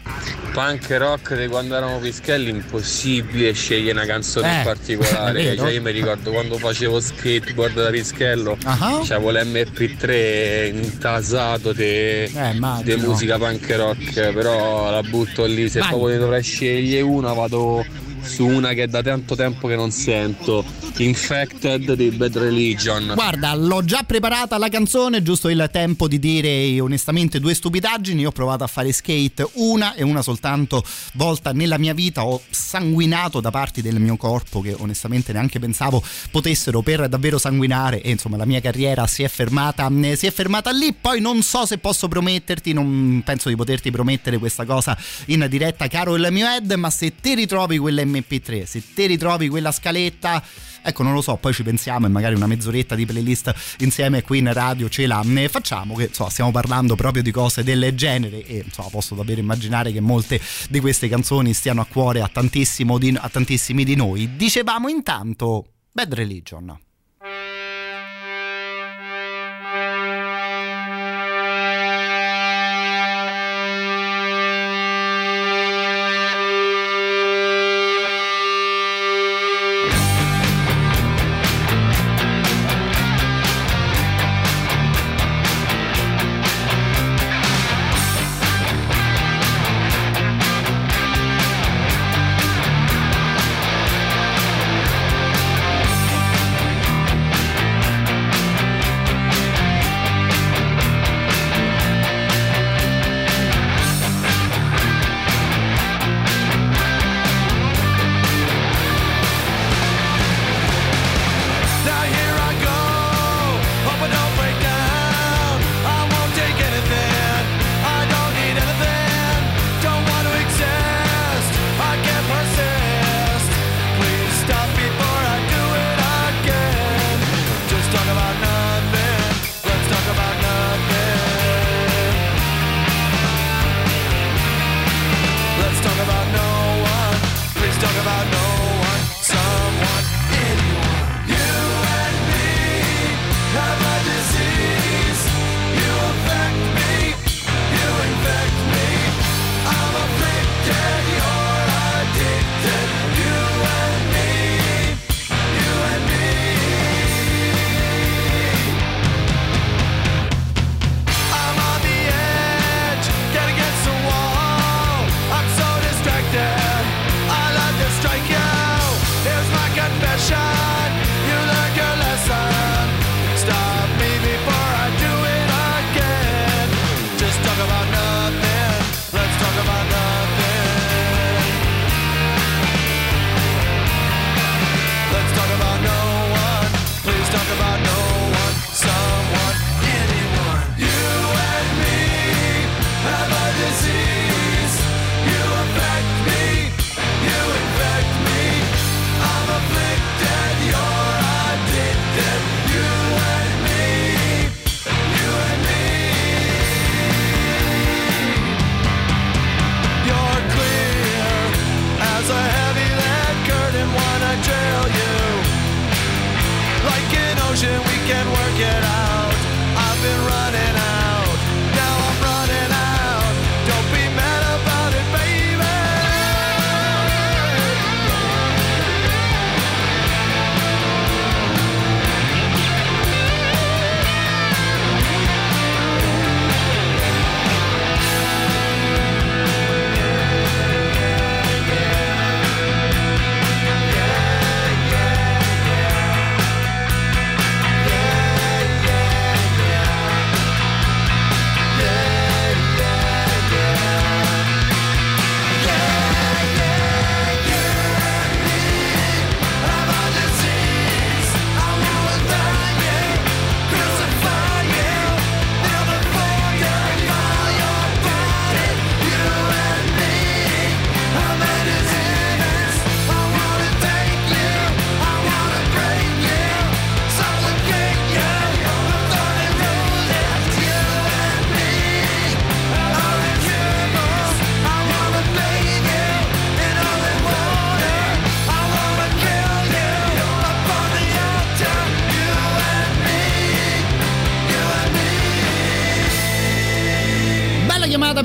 U: Punk rock di quando eravamo pischelli impossibile scegliere una canzone
A: Eh,
U: in particolare. Cioè, io mi ricordo quando facevo skateboard da pischello,
A: Ah.
U: c'avevo l'MP3 intasato di
A: Eh,
U: musica punk rock, però la butto lì, se
A: Vai.
U: proprio ne dovrei scegliere una vado su una che da tanto tempo che non sento, Infected di Bad Religion.
A: Guarda, l'ho già preparata la canzone, giusto il tempo di dire onestamente due stupidaggini. Ho provato a fare skate una e una soltanto volta nella mia vita. Ho sanguinato da parti del mio corpo che onestamente neanche pensavo potessero per davvero sanguinare. E insomma, la mia carriera si è fermata, eh, si è fermata lì. Poi non so se posso prometterti, non penso di poterti promettere questa cosa in diretta, caro il mio Ed. Ma se ti ritrovi quell'MP3, se ti ritrovi quella scaletta. Ecco, non lo so, poi ci pensiamo e magari una mezz'oretta di playlist insieme qui in radio ce la ne facciamo, che insomma, stiamo parlando proprio di cose del genere e insomma, posso davvero immaginare che molte di queste canzoni stiano a cuore a, di- a tantissimi di noi. Dicevamo intanto Bad Religion.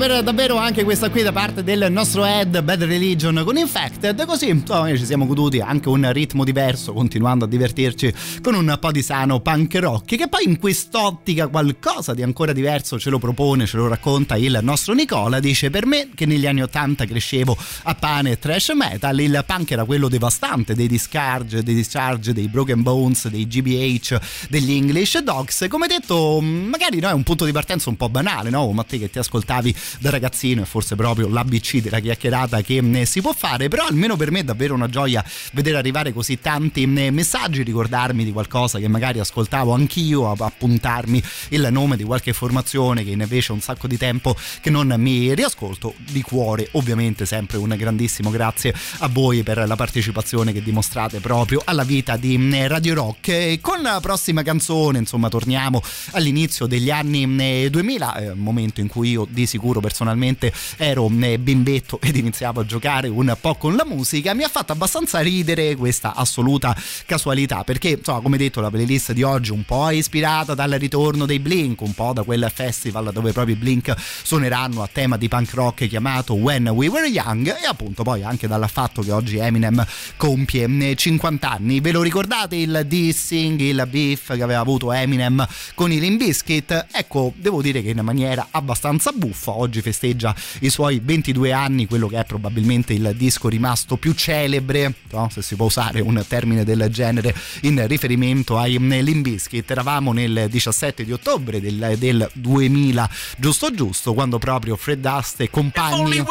A: Per davvero anche questa qui da parte del nostro Ed Bad Religion con Infected. Così insomma, ci siamo goduti anche un ritmo diverso, continuando a divertirci con un po' di sano punk rock. Che poi in quest'ottica qualcosa di ancora diverso ce lo propone, ce lo racconta il nostro Nicola. Dice: Per me, che negli anni 80 crescevo a pane e trash metal, il punk era quello devastante dei Discarge, dei Discharge, dei Broken Bones, dei GBH, degli English Dogs. Come detto, magari no, è un punto di partenza un po' banale, no? Ma te che ti ascoltavi da ragazzino è forse proprio l'ABC della chiacchierata che ne si può fare, però almeno per me è davvero una gioia vedere arrivare così tanti eh, messaggi, ricordarmi di qualcosa che magari ascoltavo anch'io, appuntarmi il nome di qualche formazione che invece ho un sacco di tempo che non mi riascolto di cuore, ovviamente sempre un grandissimo grazie a voi per la partecipazione che dimostrate proprio alla vita di eh, Radio Rock. E con la prossima canzone, insomma, torniamo all'inizio degli anni eh, 2000, eh, momento in cui io di sicuro personalmente ero eh, bimbetto ed iniziavo a giocare un po' con la musica, mi ha fatto abbastanza ridere questa assoluta casualità, perché insomma, come detto, la playlist di oggi un po' è ispirata dal ritorno dei Blink, un po' da quel festival dove proprio i Blink suoneranno a tema di punk rock chiamato When We Were Young e appunto poi anche dal fatto che oggi Eminem compie eh, 50 anni. Ve lo ricordate il dissing, il beef che aveva avuto Eminem con i Limp Bizkit? Ecco, devo dire che in maniera abbastanza buffa oggi festeggia i suoi 22 anni, quello che è probabilmente il disco rimasto più celebre, no? se si può usare un termine del genere in riferimento ai Limp Bizkit. Eravamo nel 17 di ottobre del, del 2000, giusto giusto, quando proprio Fred Dust e compagni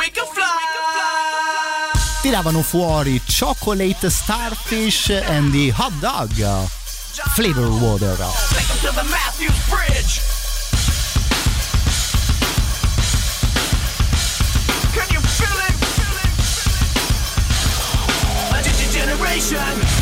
A: tiravano fuori Chocolate Starfish and the Hot Dog Flavor Water.
T: nation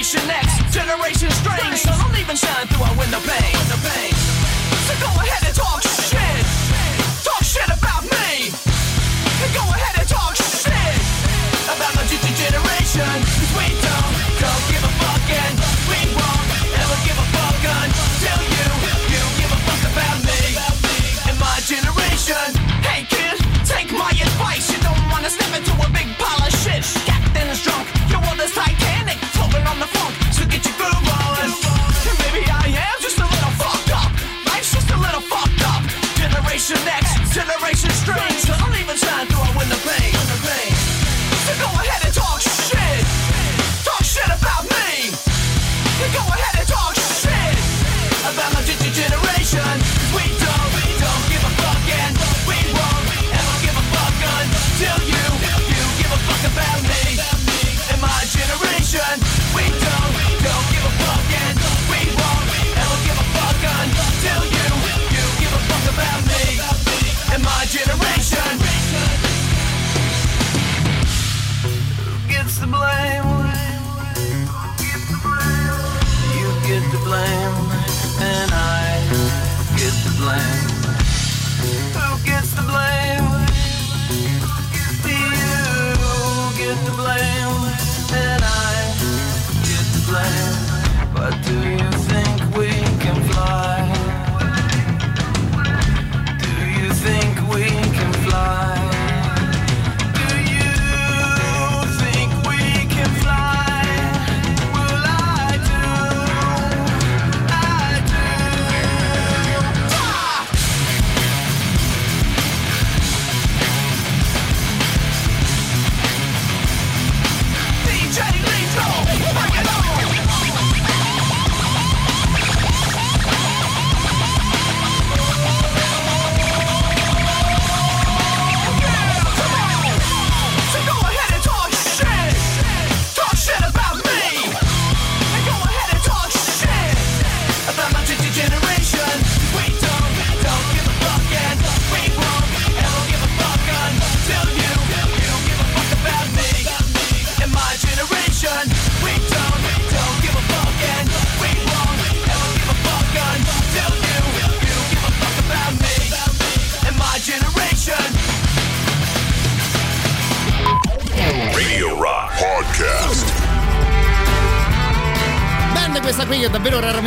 T: Generation X, Generation Strange. So don't even shine through our window pane.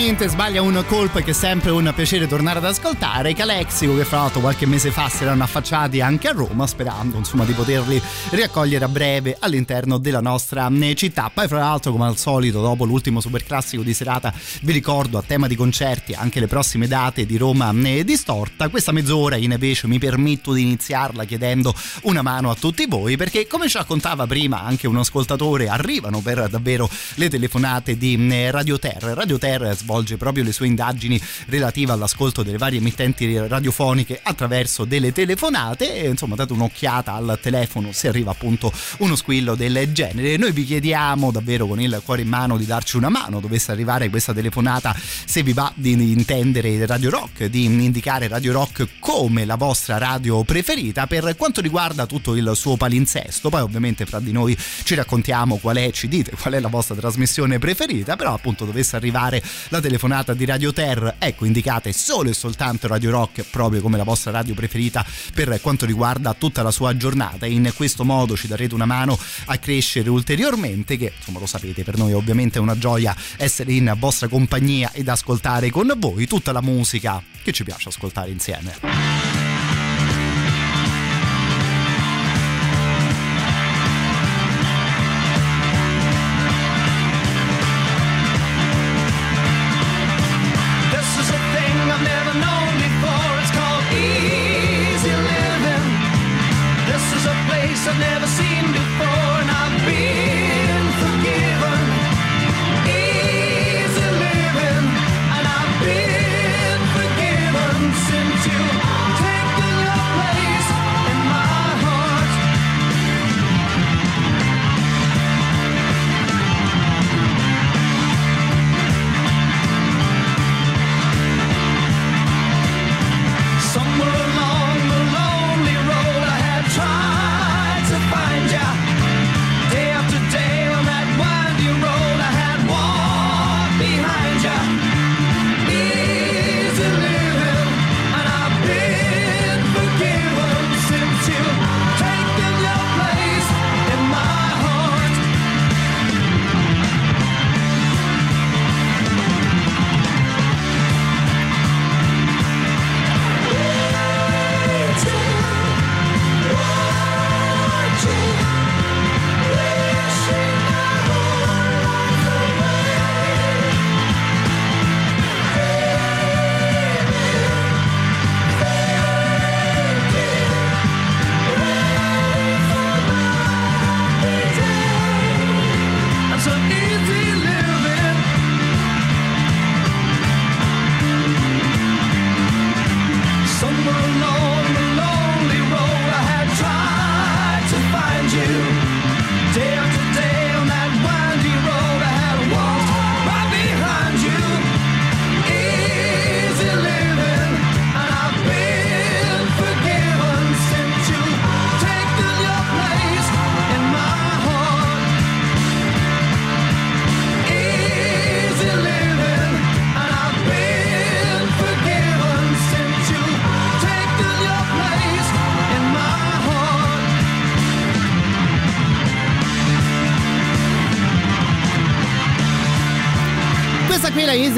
A: Raramente sbaglia un colpo e che è sempre un piacere tornare ad ascoltare. Calexico che fra l'altro qualche mese fa si erano affacciati anche a Roma sperando insomma di poterli riaccogliere a breve all'interno della nostra eh, città. Poi fra l'altro come al solito dopo l'ultimo super classico di serata vi ricordo a tema di concerti anche le prossime date di Roma eh, distorta. Questa mezz'ora invece mi permetto di iniziarla chiedendo una mano a tutti voi perché come ci raccontava prima anche un ascoltatore arrivano per davvero le telefonate di eh, Radio Terra. Radio Terra svolge proprio le sue indagini relative all'ascolto delle varie emittenti radiofoniche attraverso delle telefonate e insomma date un'occhiata al telefono se arriva appunto uno squillo del genere. Noi vi chiediamo davvero con il cuore in mano di darci una mano dovesse arrivare questa telefonata se vi va di intendere Radio Rock, di indicare Radio Rock come la vostra radio preferita per quanto riguarda tutto il suo palinsesto. Poi ovviamente fra di noi ci raccontiamo qual è, ci dite qual è la vostra trasmissione preferita, però appunto dovesse arrivare la telefonata di Radio Terra, ecco indicate solo e soltanto Radio Rock proprio come la vostra radio preferita per quanto riguarda tutta la sua giornata in questo modo ci darete una mano a crescere ulteriormente che insomma lo sapete per noi ovviamente è una gioia essere in vostra compagnia ed ascoltare con voi tutta la musica che ci piace ascoltare insieme.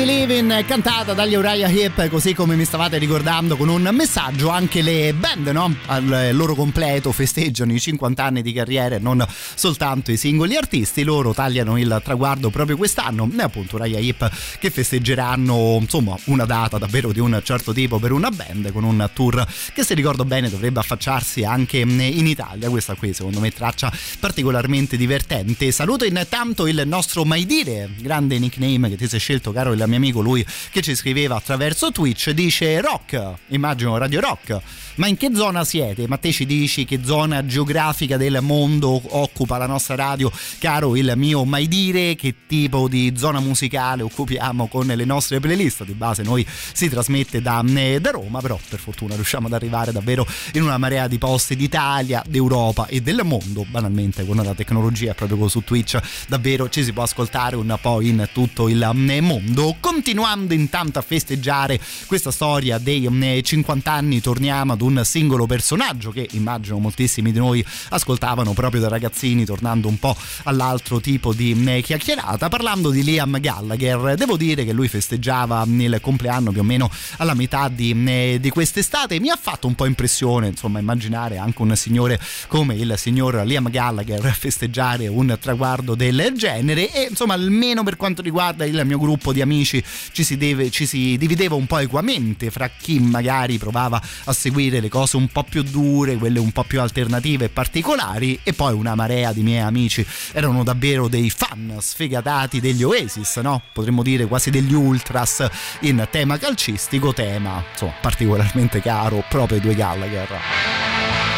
J: really Living
A: cantata dagli Uriah Heep, così come mi stavate ricordando con un messaggio anche le band, no? Al loro completo festeggiano i 50 anni di carriera e non soltanto i singoli artisti, loro tagliano il traguardo proprio quest'anno e appunto Uriah Heep che festeggeranno insomma una data davvero di un certo tipo per una band con un tour che se ricordo bene dovrebbe affacciarsi anche in Italia, questa qui secondo me traccia particolarmente divertente. Saluto intanto il nostro Maidire, grande nickname che ti sei scelto caro il mio amico, lui che ci scriveva attraverso Twitch, dice rock, immagino Radio Rock. Ma in che zona siete? Ma te ci dici che zona geografica del mondo occupa la nostra radio, caro il mio mai dire, che tipo di zona musicale occupiamo con le nostre playlist. Di base noi si trasmette da, da Roma, però per fortuna riusciamo ad arrivare davvero in una marea di posti d'Italia, d'Europa e del mondo. Banalmente con la tecnologia proprio su Twitch davvero ci si può ascoltare un po' in tutto il mondo. Continuando intanto a festeggiare questa storia dei 50 anni, torniamo ad un singolo personaggio che immagino moltissimi di noi ascoltavano proprio da ragazzini, tornando un po' all'altro tipo di chiacchierata. Parlando di Liam Gallagher, devo dire che lui festeggiava il compleanno più o meno alla metà di, di quest'estate. Mi ha fatto un po' impressione, insomma, immaginare anche un signore come il signor Liam Gallagher festeggiare un traguardo del genere. E insomma, almeno per quanto riguarda il mio gruppo di amici, ci si, deve, ci si divideva un po' equamente fra chi magari provava a seguire le cose un po' più dure, quelle un po' più alternative e particolari e poi una marea di miei amici erano davvero dei fan sfegatati degli Oasis, no? Potremmo dire quasi degli ultras in tema calcistico, tema insomma particolarmente caro proprio ai due Gallagher.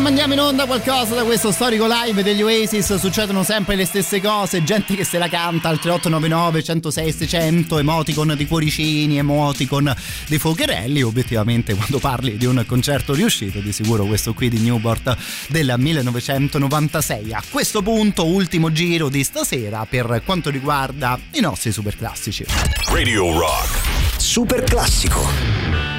A: Mandiamo in onda qualcosa da questo storico live degli Oasis succedono sempre le stesse cose, gente che se la canta al 3899 106 600, emoticon di cuoricini, emoticon di focherelli, obiettivamente quando parli di un concerto riuscito, di sicuro questo qui di Newport del 1996. A questo punto ultimo giro di stasera per quanto riguarda i nostri super classici.
H: Radio Rock.
V: Super classico.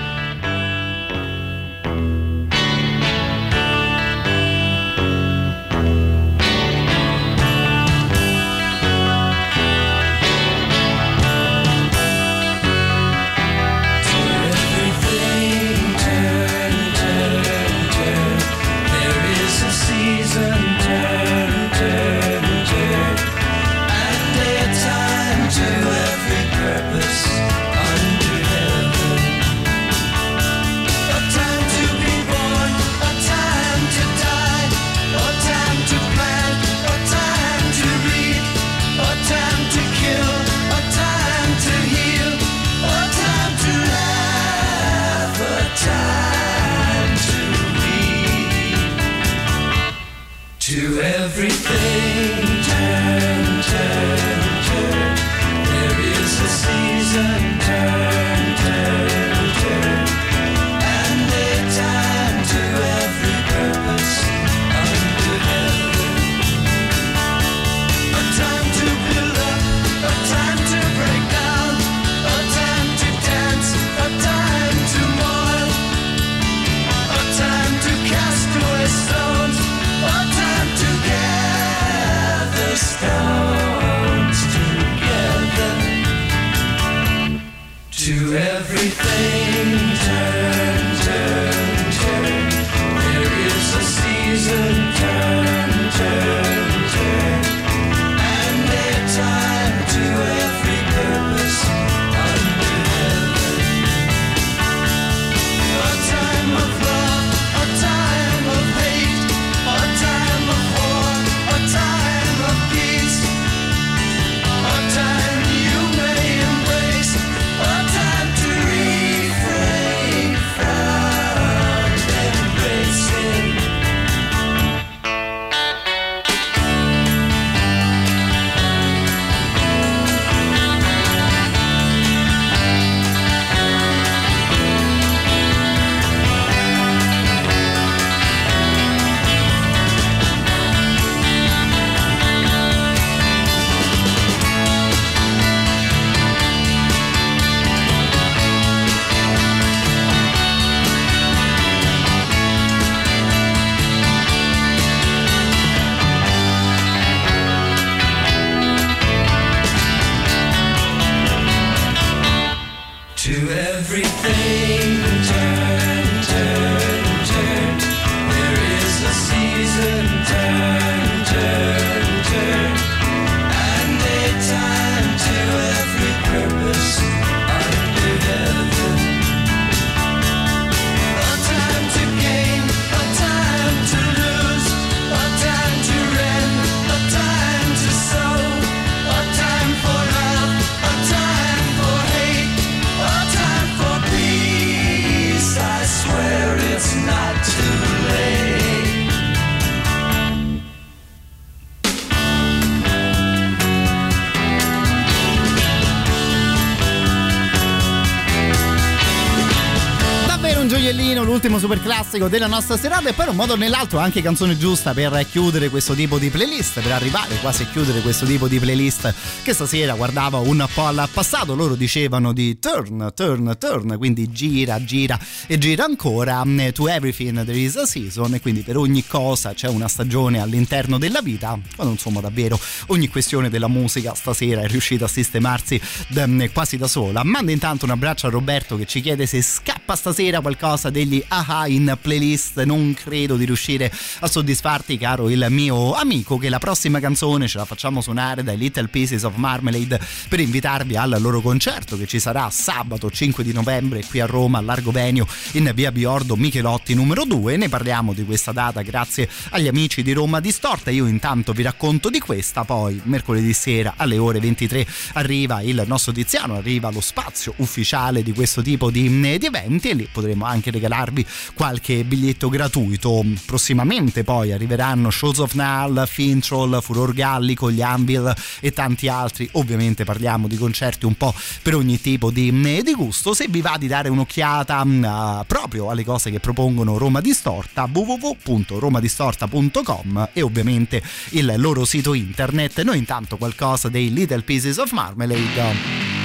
A: Classico della nostra serata e poi un modo o nell'altro anche canzone giusta per chiudere questo tipo di playlist, per arrivare quasi a chiudere questo tipo di playlist che stasera guardava un po' al passato, loro dicevano di turn, turn, turn, quindi gira, gira e gira ancora, mm, to everything there is a season e quindi per ogni cosa c'è una stagione all'interno della vita, quando insomma davvero ogni questione della musica stasera è riuscita a sistemarsi mm, quasi da sola. Manda intanto un abbraccio a Roberto che ci chiede se scappa stasera qualcosa degli aha in playlist. Non credo di riuscire a soddisfarti, caro il mio amico, che la prossima canzone ce la facciamo suonare dai Little Pieces of Marmalade per invitarvi al loro concerto che ci sarà sabato 5 di novembre qui a Roma, al Venio, in via Biordo Michelotti numero 2. Ne parliamo di questa data grazie agli amici di Roma Distorta. Io intanto vi racconto di questa, poi mercoledì sera alle ore 23 arriva il nostro Tiziano, arriva lo spazio ufficiale di questo tipo di, di eventi e lì potremo anche regalarvi qualche biglietto gratuito. Prossimamente poi arriveranno Shows of Null, Fintroll, Furor Gallico, gli Anvil e tanti altri. Ovviamente parliamo di concerti un po' per ogni tipo di, di gusto. Se vi va di dare un'occhiata uh, proprio alle cose che propongono Roma Distorta, www.romadistorta.com e ovviamente il loro sito internet. Noi intanto qualcosa dei Little Pieces of Marmalade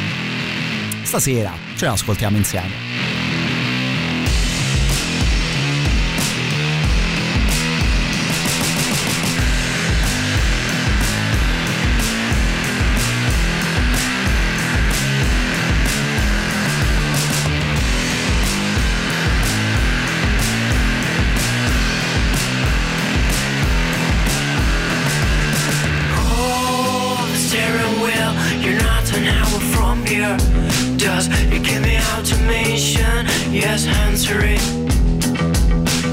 A: stasera ce l'ascoltiamo insieme.
V: It.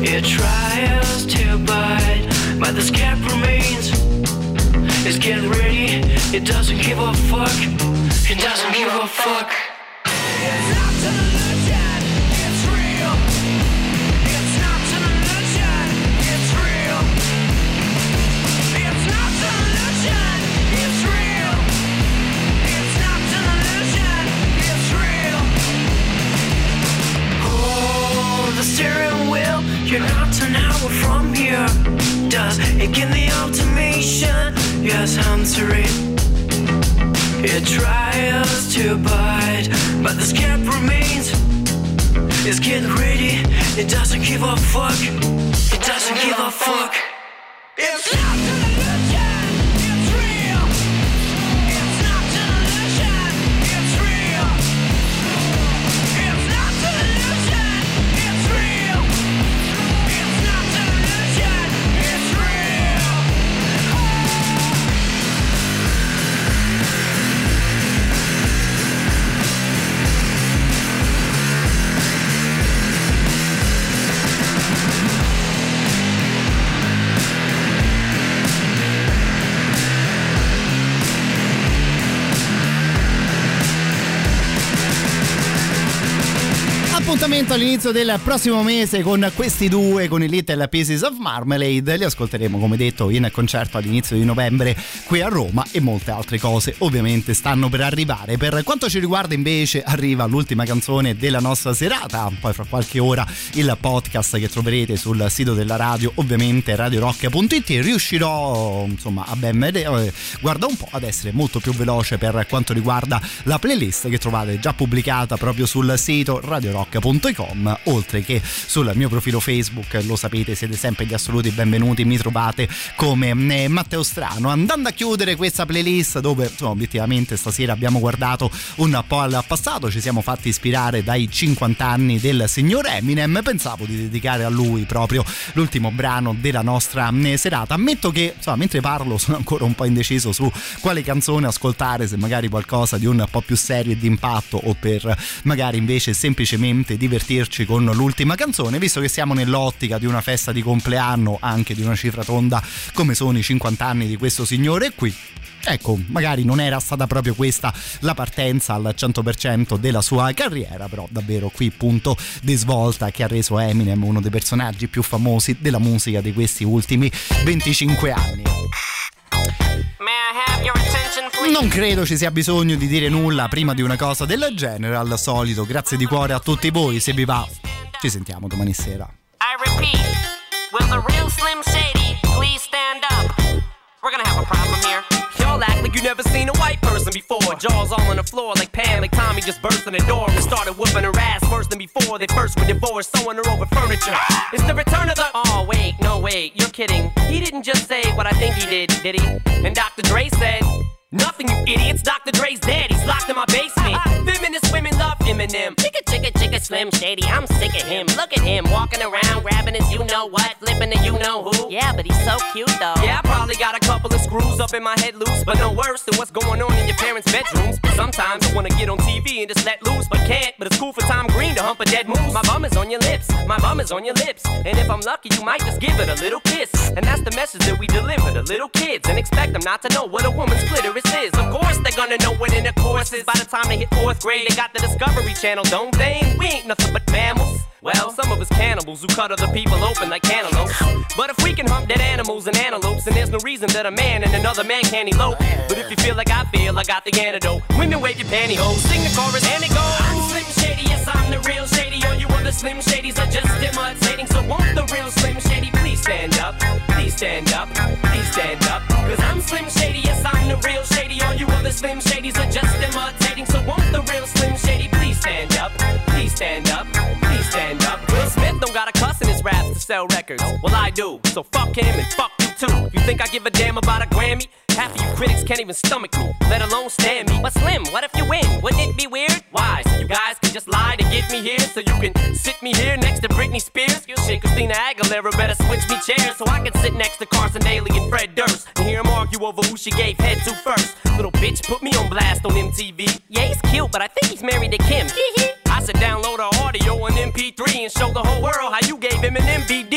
V: It tries to bite, but the scab remains. It's getting ready, it doesn't give a fuck. It doesn't give a fuck. You're not an hour from here. Does it give me automation? Yes, it. It tries to bite, but the scab remains. It's getting ready, it doesn't give a fuck. It doesn't give a fuck. It's not
A: Appuntamento all'inizio del prossimo mese con questi due, con i Little Pieces of Marmalade. Li ascolteremo, come detto, in concerto all'inizio di novembre qui a Roma e molte altre cose ovviamente stanno per arrivare. Per quanto ci riguarda invece arriva l'ultima canzone della nostra serata, poi fra qualche ora il podcast che troverete sul sito della radio, ovviamente radiorock.it. Riuscirò insomma a ben vedere, guarda un po' ad essere molto più veloce per quanto riguarda la playlist che trovate già pubblicata proprio sul sito radiorock.com, oltre che sul mio profilo Facebook, lo sapete, siete sempre gli assoluti benvenuti, mi trovate come eh, Matteo Strano. Andando a chiudere questa playlist dove insomma, obiettivamente stasera abbiamo guardato un po' al passato, ci siamo fatti ispirare dai 50 anni del signor Eminem, pensavo di dedicare a lui proprio l'ultimo brano della nostra eh, serata. Ammetto che insomma, mentre parlo sono ancora un po' indeciso su quale canzone ascoltare, se magari qualcosa di un po' più serio e di impatto o per magari invece semplicemente divertirci con l'ultima canzone, visto che siamo nell'ottica di una festa di compleanno anche di una cifra tonda come sono i 50 anni di questo signore qui. Ecco, magari non era stata proprio questa la partenza al 100% della sua carriera, però davvero qui punto di svolta che ha reso Eminem uno dei personaggi più famosi della musica di questi ultimi 25 anni. Non credo ci sia bisogno di dire nulla prima di una cosa del genere, al solito. Grazie di cuore a tutti voi, se vi va. Ci sentiamo domani sera.
W: I repeat, will the real Slim Shady please stand up? We're gonna have a problem here.
X: Y'all act like you never a before. Jaws all on the floor like Pam, like Tommy just burst in the door and started whooping her ass worse than before. They first were divorced, sewing her over furniture. It's the return of the. Oh, wait, no, wait, you're kidding. He didn't just say what I think he did, did he? And Dr. Dre said. Nothing, you idiots. Dr. Dre's dead. He's locked in my basement. Feminist women love Eminem. Chicka, chicka, chicka, Slim Shady. I'm sick of him. Look at him walking around, grabbing know what, flipping the you know who.
W: Yeah, but he's so cute though.
X: Yeah, I probably got a couple of screws up in my head loose, but no worse than what's going on in your parents' bedrooms. Sometimes I wanna get on TV and just let loose, but can't. But it's cool for Tom Green to hump a dead moose. My bum is on your lips, my bum is on your lips, and if I'm lucky, you might just give it a little kiss. And that's the message that we deliver to little kids, and expect them not to know what a woman's clitoris is. Of course, they're gonna know what intercourse is. By the time they hit fourth grade, they got the Discovery Channel, don't they? We ain't nothing but mammals. Well, some of us cannibals who cut other people open like cantaloupes. But if we can hunt dead animals and antelopes, then there's no reason that a man and another man can't elope. But if you feel like I feel, I got the antidote. Women wave your pantyhose, sing the chorus, and it goes. Yes, I'm the real Shady. All you other Slim Shadys are just imitating. So won't the real Slim Shady please stand up? Please stand up, please stand up. Cause I'm Slim Shady, yes, I'm the real Shady. All you other Slim Shadys are just imitating. So won't the real Slim Shady please stand up? Please stand up, please stand up. Will Smith don't got a cuss in his raps to sell records. Well, I do. So fuck him and fuck you too. You think I give a damn about a Grammy? Half of you critics can't even stomach me, let alone stand me. But Slim, what if you win? Wouldn't it be weird? Why? So you guys can just lie to get me here, so you can sit me here next to Britney Spears. You shit, Christina Aguilera better switch me chairs so I can sit next to Carson Daly and Fred Durst and hear them argue over who she gave head to first. Little bitch put me on blast on MTV. Yeah, he's cute, but I think he's married to Kim. I said download her audio on MP3 and show the whole world how you gave him an MVD.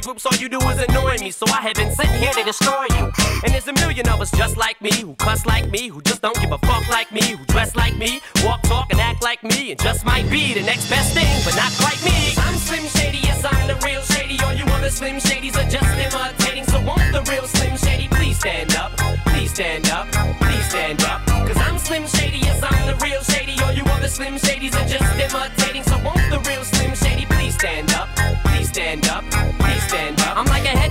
X: Girl groups, all you do is annoy me, so I have been sitting here to destroy you. And there's a million of us just like me, who cuss like me, who just don't give a fuck like me, who dress like me, walk, talk, and act like me, and just might be the next best thing, but not quite me. I'm Slim Shady, yes, I'm the real Shady. All you other Slim Shadys are just imitating, so won't the real Slim Shady please stand up? Please stand up, please stand up. Cause I'm Slim Shady, yes, I'm the real Shady. All you other Slim Shadys are just imitating,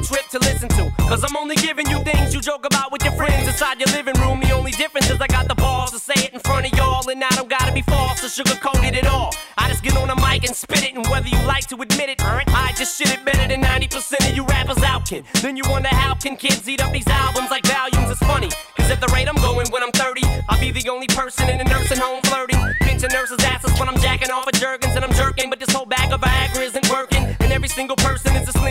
X: trip to listen to, cause I'm only giving you things you joke about with your friends inside your living room. The only difference is I got the balls to say it in front of y'all, and I don't gotta be false or sugarcoated at all. I just get on the mic and spit it, and whether you like to admit it, I just shit it better than 90% of you rappers out can. Then you wonder how can kids eat up these albums like volumes? It's funny, cause at the rate I'm going when I'm 30, I'll be the only person in a nursing home flirting. Pinching nurses' asses when I'm jacking off of Jergens and I'm jerking,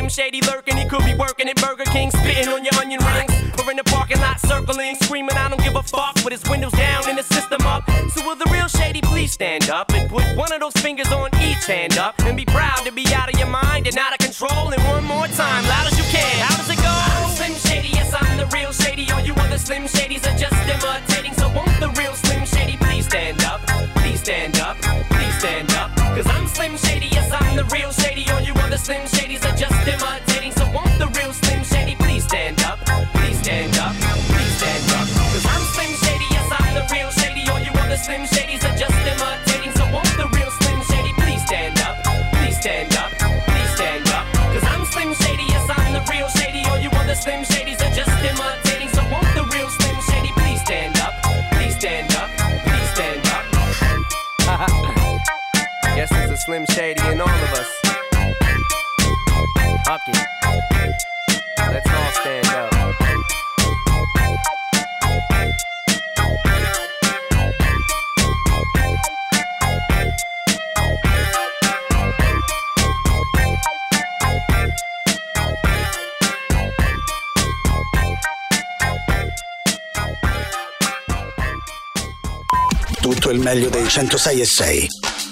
X: slim shady lurking. He could be working at Burger King, spitting on your onion rings, or in the parking lot circling, screaming, I don't give a fuck, with his windows down and the system up. So will the real shady please stand up and put one of those fingers on each hand up and be proud to be out of your mind and out of control. And one more time, loud as you can. How does it go? I'm Slim Shady, yes, I'm the real shady. All you other Slim Shadys are just imitating. So won't the real Slim Shady please stand up? Please stand up, please stand up. Cause I'm Slim Shady, yes, I'm the real shady. All you other Slim Shadys Slim Shady in all of us. It. Let's all stand up.
V: Tutto il meglio dei 106 e 6.